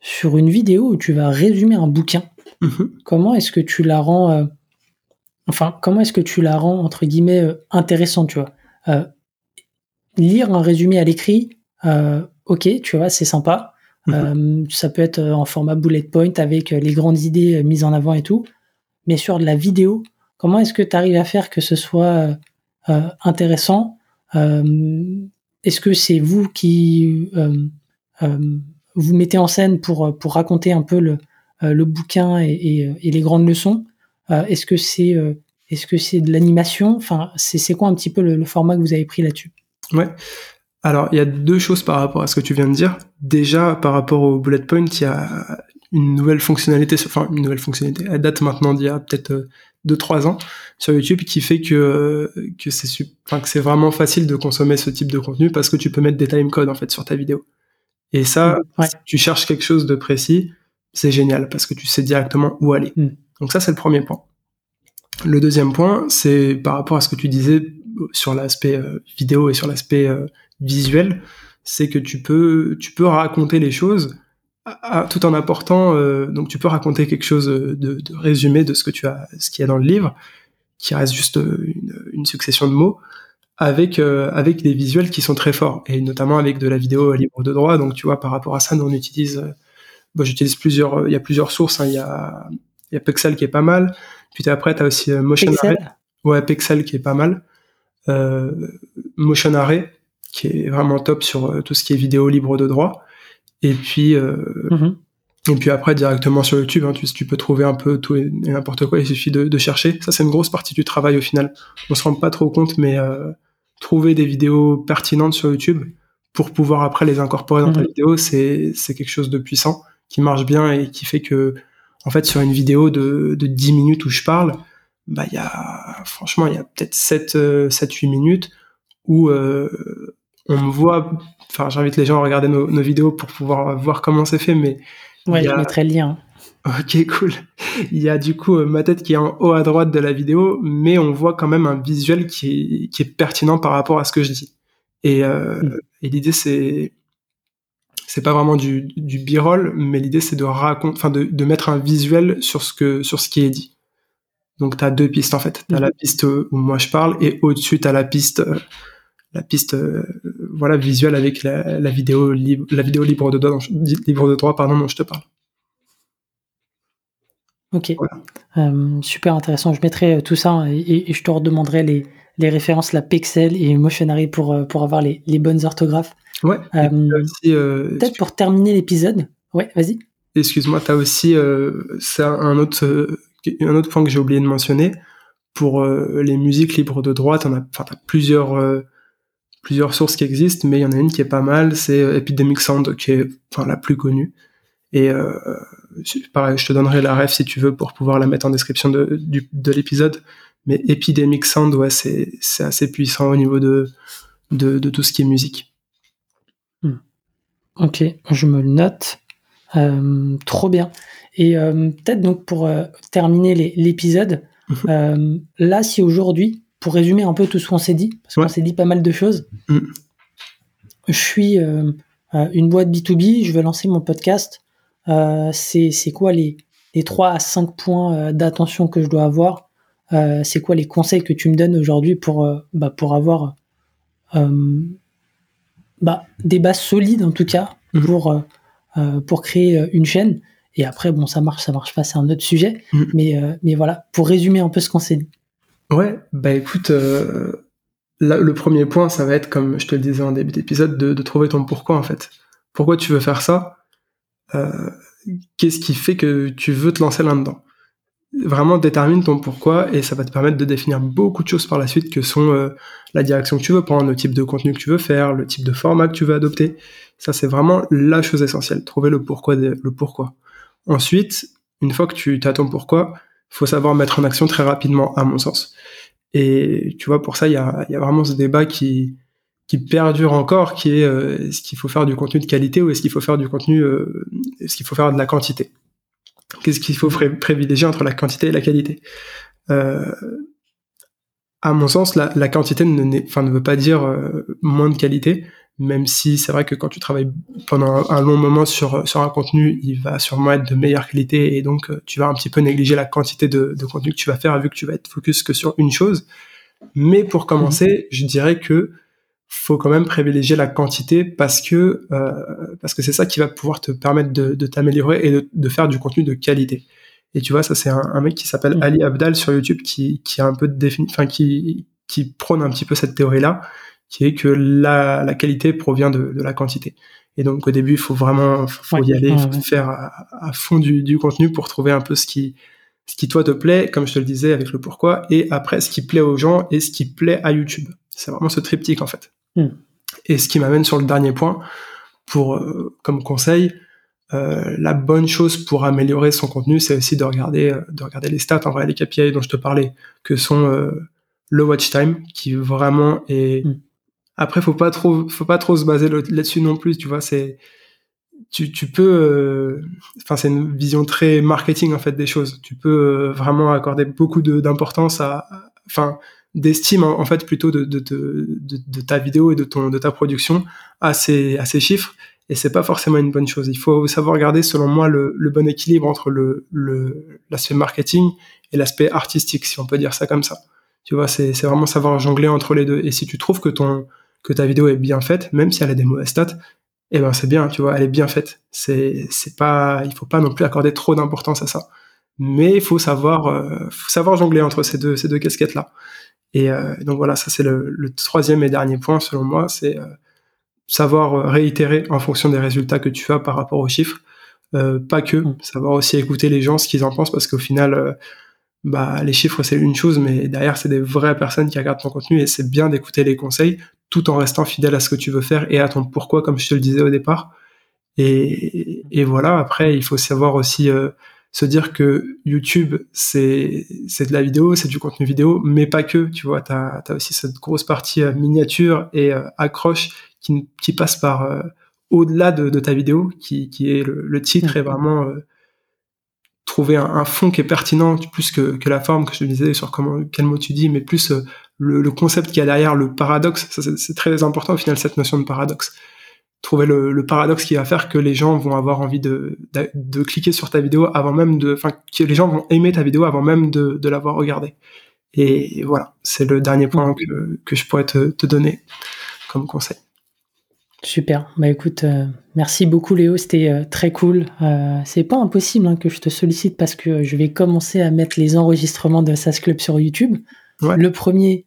sur une vidéo où tu vas résumer un bouquin, mhm. comment est-ce que tu la rends, euh, enfin, comment est-ce que tu la rends, entre guillemets, euh, intéressante, tu vois? Euh, Lire un résumé à l'écrit, ok, tu vois, c'est sympa. Mhm. ça peut être en format bullet point avec les grandes idées mises en avant et tout. Mais sur de la vidéo, comment est-ce que tu arrives à faire que ce soit intéressant? Est-ce que c'est vous qui vous mettez en scène pour, pour raconter un peu le, euh, le bouquin et, et, les grandes leçons. Euh, est-ce que c'est est-ce que de l'animation? Enfin, c'est quoi un petit peu le, format que vous avez pris là-dessus?
Ouais. Alors, il y a deux choses par rapport à ce que tu viens de dire. Déjà, par rapport au bullet point, il y a une nouvelle fonctionnalité, enfin une nouvelle fonctionnalité. Elle date maintenant d'il y a peut-être 2-3 ans sur YouTube qui fait que que c'est vraiment facile de consommer ce type de contenu parce que tu peux mettre des timecodes en fait sur ta vidéo. Et ça, si tu cherches quelque chose de précis, c'est génial parce que tu sais directement où aller. Mm. Donc ça, c'est le premier point. Le deuxième point, c'est par rapport à ce que tu disais sur l'aspect euh, vidéo et sur l'aspect euh, visuel, c'est que tu peux, tu peux raconter les choses tout en apportant, euh, donc tu peux raconter quelque chose de, de, résumé de ce que tu as, ce qu'il y a dans le livre, qui reste juste une, une succession de mots, avec avec des visuels qui sont très forts et notamment avec de la vidéo libre de droit. Donc tu vois, par rapport à ça, nous on utilise Bon, j'utilise plusieurs, il y a plusieurs sources. Hein. Il y a, il y a Pexel qui est pas mal. Puis après, tu as aussi euh, Motion Array. Ouais, Pexel qui est pas mal. Euh, Motion Array qui est vraiment top sur euh, tout ce qui est vidéo libre de droit. Et puis, euh, mm-hmm. et puis après directement sur YouTube, hein, tu, tu peux trouver un peu tout et, n'importe quoi. Il suffit de, de chercher. Ça, c'est une grosse partie du travail au final. On se rend pas trop compte, mais euh, trouver des vidéos pertinentes sur YouTube pour pouvoir après les incorporer dans ta mm-hmm. vidéo, c'est c'est quelque chose de puissant qui marche bien et qui fait que, en fait, sur une vidéo de, de 10 minutes où je parle, bah, il y a, franchement, il y a peut-être 7, 7, 8 minutes où euh, on me voit, enfin, j'invite les gens à regarder nos, nos, vidéos pour pouvoir voir comment c'est fait, mais.
Ouais, je mettrai le lien.
Ok, cool. Il y a du coup ma tête qui est en haut à droite de la vidéo, mais on voit quand même un visuel qui est, qui est pertinent par rapport à ce que je dis. Et, euh, mm. et l'idée, c'est c'est pas vraiment du, du b-roll, mais l'idée c'est de raconter, enfin de, de, mettre un visuel sur ce que sur ce qui est dit. Donc tu as deux pistes en fait. Tu as la mhm. piste où moi je parle et au-dessus tu as la piste euh, la piste euh, voilà visuelle avec la, la, vidéo libre la vidéo libre de droit libre de droit pardon dont je te parle.
Ok, euh, super intéressant. Je mettrai tout ça et, et je te redemanderai les, les références, la Pixel et Motionary pour, euh, pour avoir les, les bonnes orthographes.
Ouais.
Euh, euh, peut-être pour terminer l'épisode. Ouais, vas-y.
Excuse-moi, tu as aussi, c'est un autre, un autre point que j'ai oublié de mentionner. Pour les musiques libres de droit, tu as, as, plusieurs, plusieurs sources qui existent, mais il y en a une qui est pas mal, c'est Epidemic Sound, qui est la plus connue. Et pareil, je te donnerai la ref si tu veux pour pouvoir la mettre en description de, de l'épisode. Mais Epidemic Sound, ouais, c'est, c'est assez puissant au niveau de, de, de, tout ce qui est musique.
Hmm. Ok, je me le note. Euh, trop bien. Et euh, peut-être donc pour euh, terminer l'épisode, mhm. là, si aujourd'hui, pour résumer un peu tout ce qu'on s'est dit, parce qu'on s'est dit pas mal de choses, hmm. je suis une boîte B2B, je vais lancer mon podcast. C'est, c'est quoi les, les 3 à 5 points d'attention que je dois avoir? Euh, c'est quoi les conseils que tu me donnes aujourd'hui pour, euh, bah, pour avoir euh, bah, des bases solides en tout cas mhm. pour, pour créer une chaîne? Et après, bon, ça marche, ça marche pas, c'est un autre sujet. Mhm. Mais, mais voilà, pour résumer un peu ce qu'on s'est dit.
Ouais, bah écoute, le premier point, ça va être, comme je te le disais en début d'épisode, de, de, trouver ton pourquoi en fait. Pourquoi tu veux faire ça? Qu'est-ce qui fait que tu veux te lancer là-dedans? Vraiment détermine ton pourquoi et ça va te permettre de définir beaucoup de choses par la suite que sont euh, la direction que tu veux prendre, le type de contenu que tu veux faire, le type de format que tu veux adopter. Ça, c'est vraiment la chose essentielle, trouver le pourquoi. le pourquoi. Ensuite, une fois que tu ton pourquoi, faut savoir mettre en action très rapidement, à mon sens. Et tu vois, pour ça, il y a, y a, vraiment ce débat qui, qui perdure encore, qui est euh, est-ce qu'il faut faire du contenu de qualité ou est-ce qu'il faut faire du contenu, euh, est-ce qu'il faut faire de la quantité? Qu'est-ce qu'il faut privilégier entre la quantité et la qualité? Euh, À mon sens, la, quantité ne, enfin, ne veut pas dire euh, moins de qualité, même si c'est vrai que quand tu travailles pendant un, long moment sur, sur un contenu, il va sûrement être de meilleure qualité et donc euh, tu vas un petit peu négliger la quantité de, de contenu que tu vas faire vu que tu vas être focus que sur une chose. Mais pour commencer, je dirais que faut quand même privilégier la quantité parce que euh, parce que c'est ça qui va pouvoir te permettre de, de t'améliorer et de, de, faire du contenu de qualité. Et tu vois, ça c'est un, un, mec qui s'appelle mm. Ali Abdal sur YouTube qui qui a un peu de défini, enfin qui qui prône un petit peu cette théorie là, qui est que la, la qualité provient de, de la quantité. Et donc au début, il faut vraiment faut y aller, il faut faire à, à fond du, du, contenu pour trouver un peu ce qui ce qui toi te plaît, comme je te le disais avec le pourquoi, et après ce qui plaît aux gens et ce qui plaît à YouTube. C'est vraiment ce triptyque en fait.
Hmm.
Et ce qui m'amène sur le dernier point, pour comme conseil, la bonne chose pour améliorer son contenu, c'est aussi de regarder, de regarder les stats, en vrai, les KPI dont je te parlais, que sont le watch time, qui vraiment est. Mm. Après, faut pas trop, faut pas trop se baser là-dessus non plus. Tu vois, c'est tu, tu peux, euh, enfin c'est une vision très marketing en fait des choses. Tu peux euh, vraiment accorder beaucoup d'importance à, enfin d'estime en, fait plutôt de, ta vidéo et de ton de ta production à ces à ces chiffres et c'est pas forcément une bonne chose. Il faut savoir regarder selon moi le, bon équilibre entre le l'aspect marketing et l'aspect artistique si on peut dire ça comme ça. Tu vois, c'est c'est vraiment savoir jongler entre les deux. Et si tu trouves que ton que ta vidéo est bien faite, même si elle a des mauvaises stats, eh ben c'est bien, tu vois, elle est bien faite. C'est c'est pas, il faut pas non plus accorder trop d'importance à ça. Mais il faut savoir, euh, faut savoir jongler entre ces deux ces deux casquettes là. Et euh, donc voilà, ça c'est le, le, troisième et dernier point selon moi, c'est euh, savoir réitérer en fonction des résultats que tu as par rapport aux chiffres. pas que, mm. savoir aussi écouter les gens, ce qu'ils en pensent, parce qu'au final, bah les chiffres c'est une chose, mais derrière c'est des vraies personnes qui regardent ton contenu et c'est bien d'écouter les conseils tout en restant fidèle à ce que tu veux faire et à ton pourquoi, comme je te le disais au départ. Et, et voilà, après, il faut savoir aussi euh, se dire que YouTube, c'est c'est de la vidéo, c'est du contenu vidéo, mais pas que, tu vois, tu as, aussi cette grosse partie euh, miniature et euh, accroche qui, qui passe par au-delà de, de, ta vidéo, qui, qui est le, titre et vraiment trouver un, fond qui est pertinent plus que, que la forme que je te disais sur comment quel mot tu dis mais plus euh, le, le concept qu'il y a derrière le paradoxe. C'est très important au final cette notion de paradoxe trouver le, le, paradoxe qui va faire que les gens vont avoir envie de, de, de cliquer sur ta vidéo avant même de enfin que les gens vont aimer ta vidéo avant même de, de l'avoir regardée et voilà c'est le dernier point que, que je pourrais te, te donner comme conseil
Super. Bah écoute, euh, merci beaucoup Léo, c'était euh, très cool. Euh, c'est pas impossible hein, que je te sollicite parce que je vais commencer à mettre les enregistrements de SAS Club sur YouTube. Le premier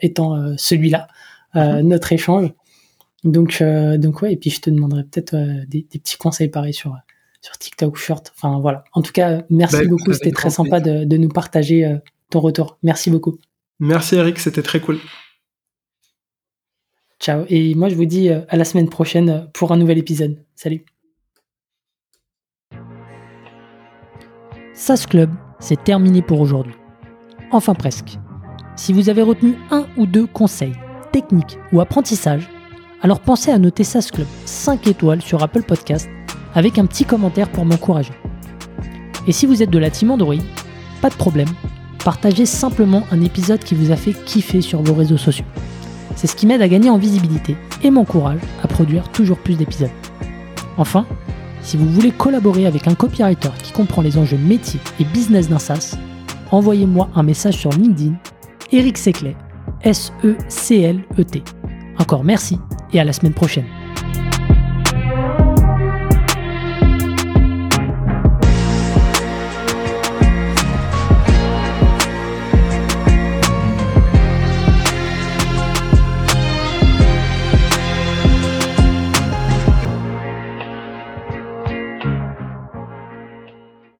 étant celui-là, mhm. notre échange. Donc, donc ouais, et puis je te demanderai peut-être des, petits conseils pareils sur sur TikTok ou Short. Enfin voilà. En tout cas, merci bah, beaucoup. C'était très sympa de, de, nous partager ton retour. Merci beaucoup.
Merci Eric, c'était très cool.
Ciao. Et moi, je vous dis euh, à la semaine prochaine pour un nouvel épisode. Salut. SAS Club, c'est terminé pour aujourd'hui. Enfin presque. Si vous avez retenu un ou deux conseils, techniques ou apprentissages, alors pensez à noter SAS Club 5 étoiles sur Apple Podcast avec un petit commentaire pour m'encourager. Et si vous êtes de la team Android, pas de problème, partagez simplement un épisode qui vous a fait kiffer sur vos réseaux sociaux. C'est ce qui m'aide à gagner en visibilité et m'encourage à produire toujours plus d'épisodes. Enfin, si vous voulez collaborer avec un copywriter qui comprend les enjeux métiers et business d'un SaaS, envoyez-moi un message sur LinkedIn, Eric Seclet, S-E-C-L-E-T. Encore merci et à la semaine prochaine.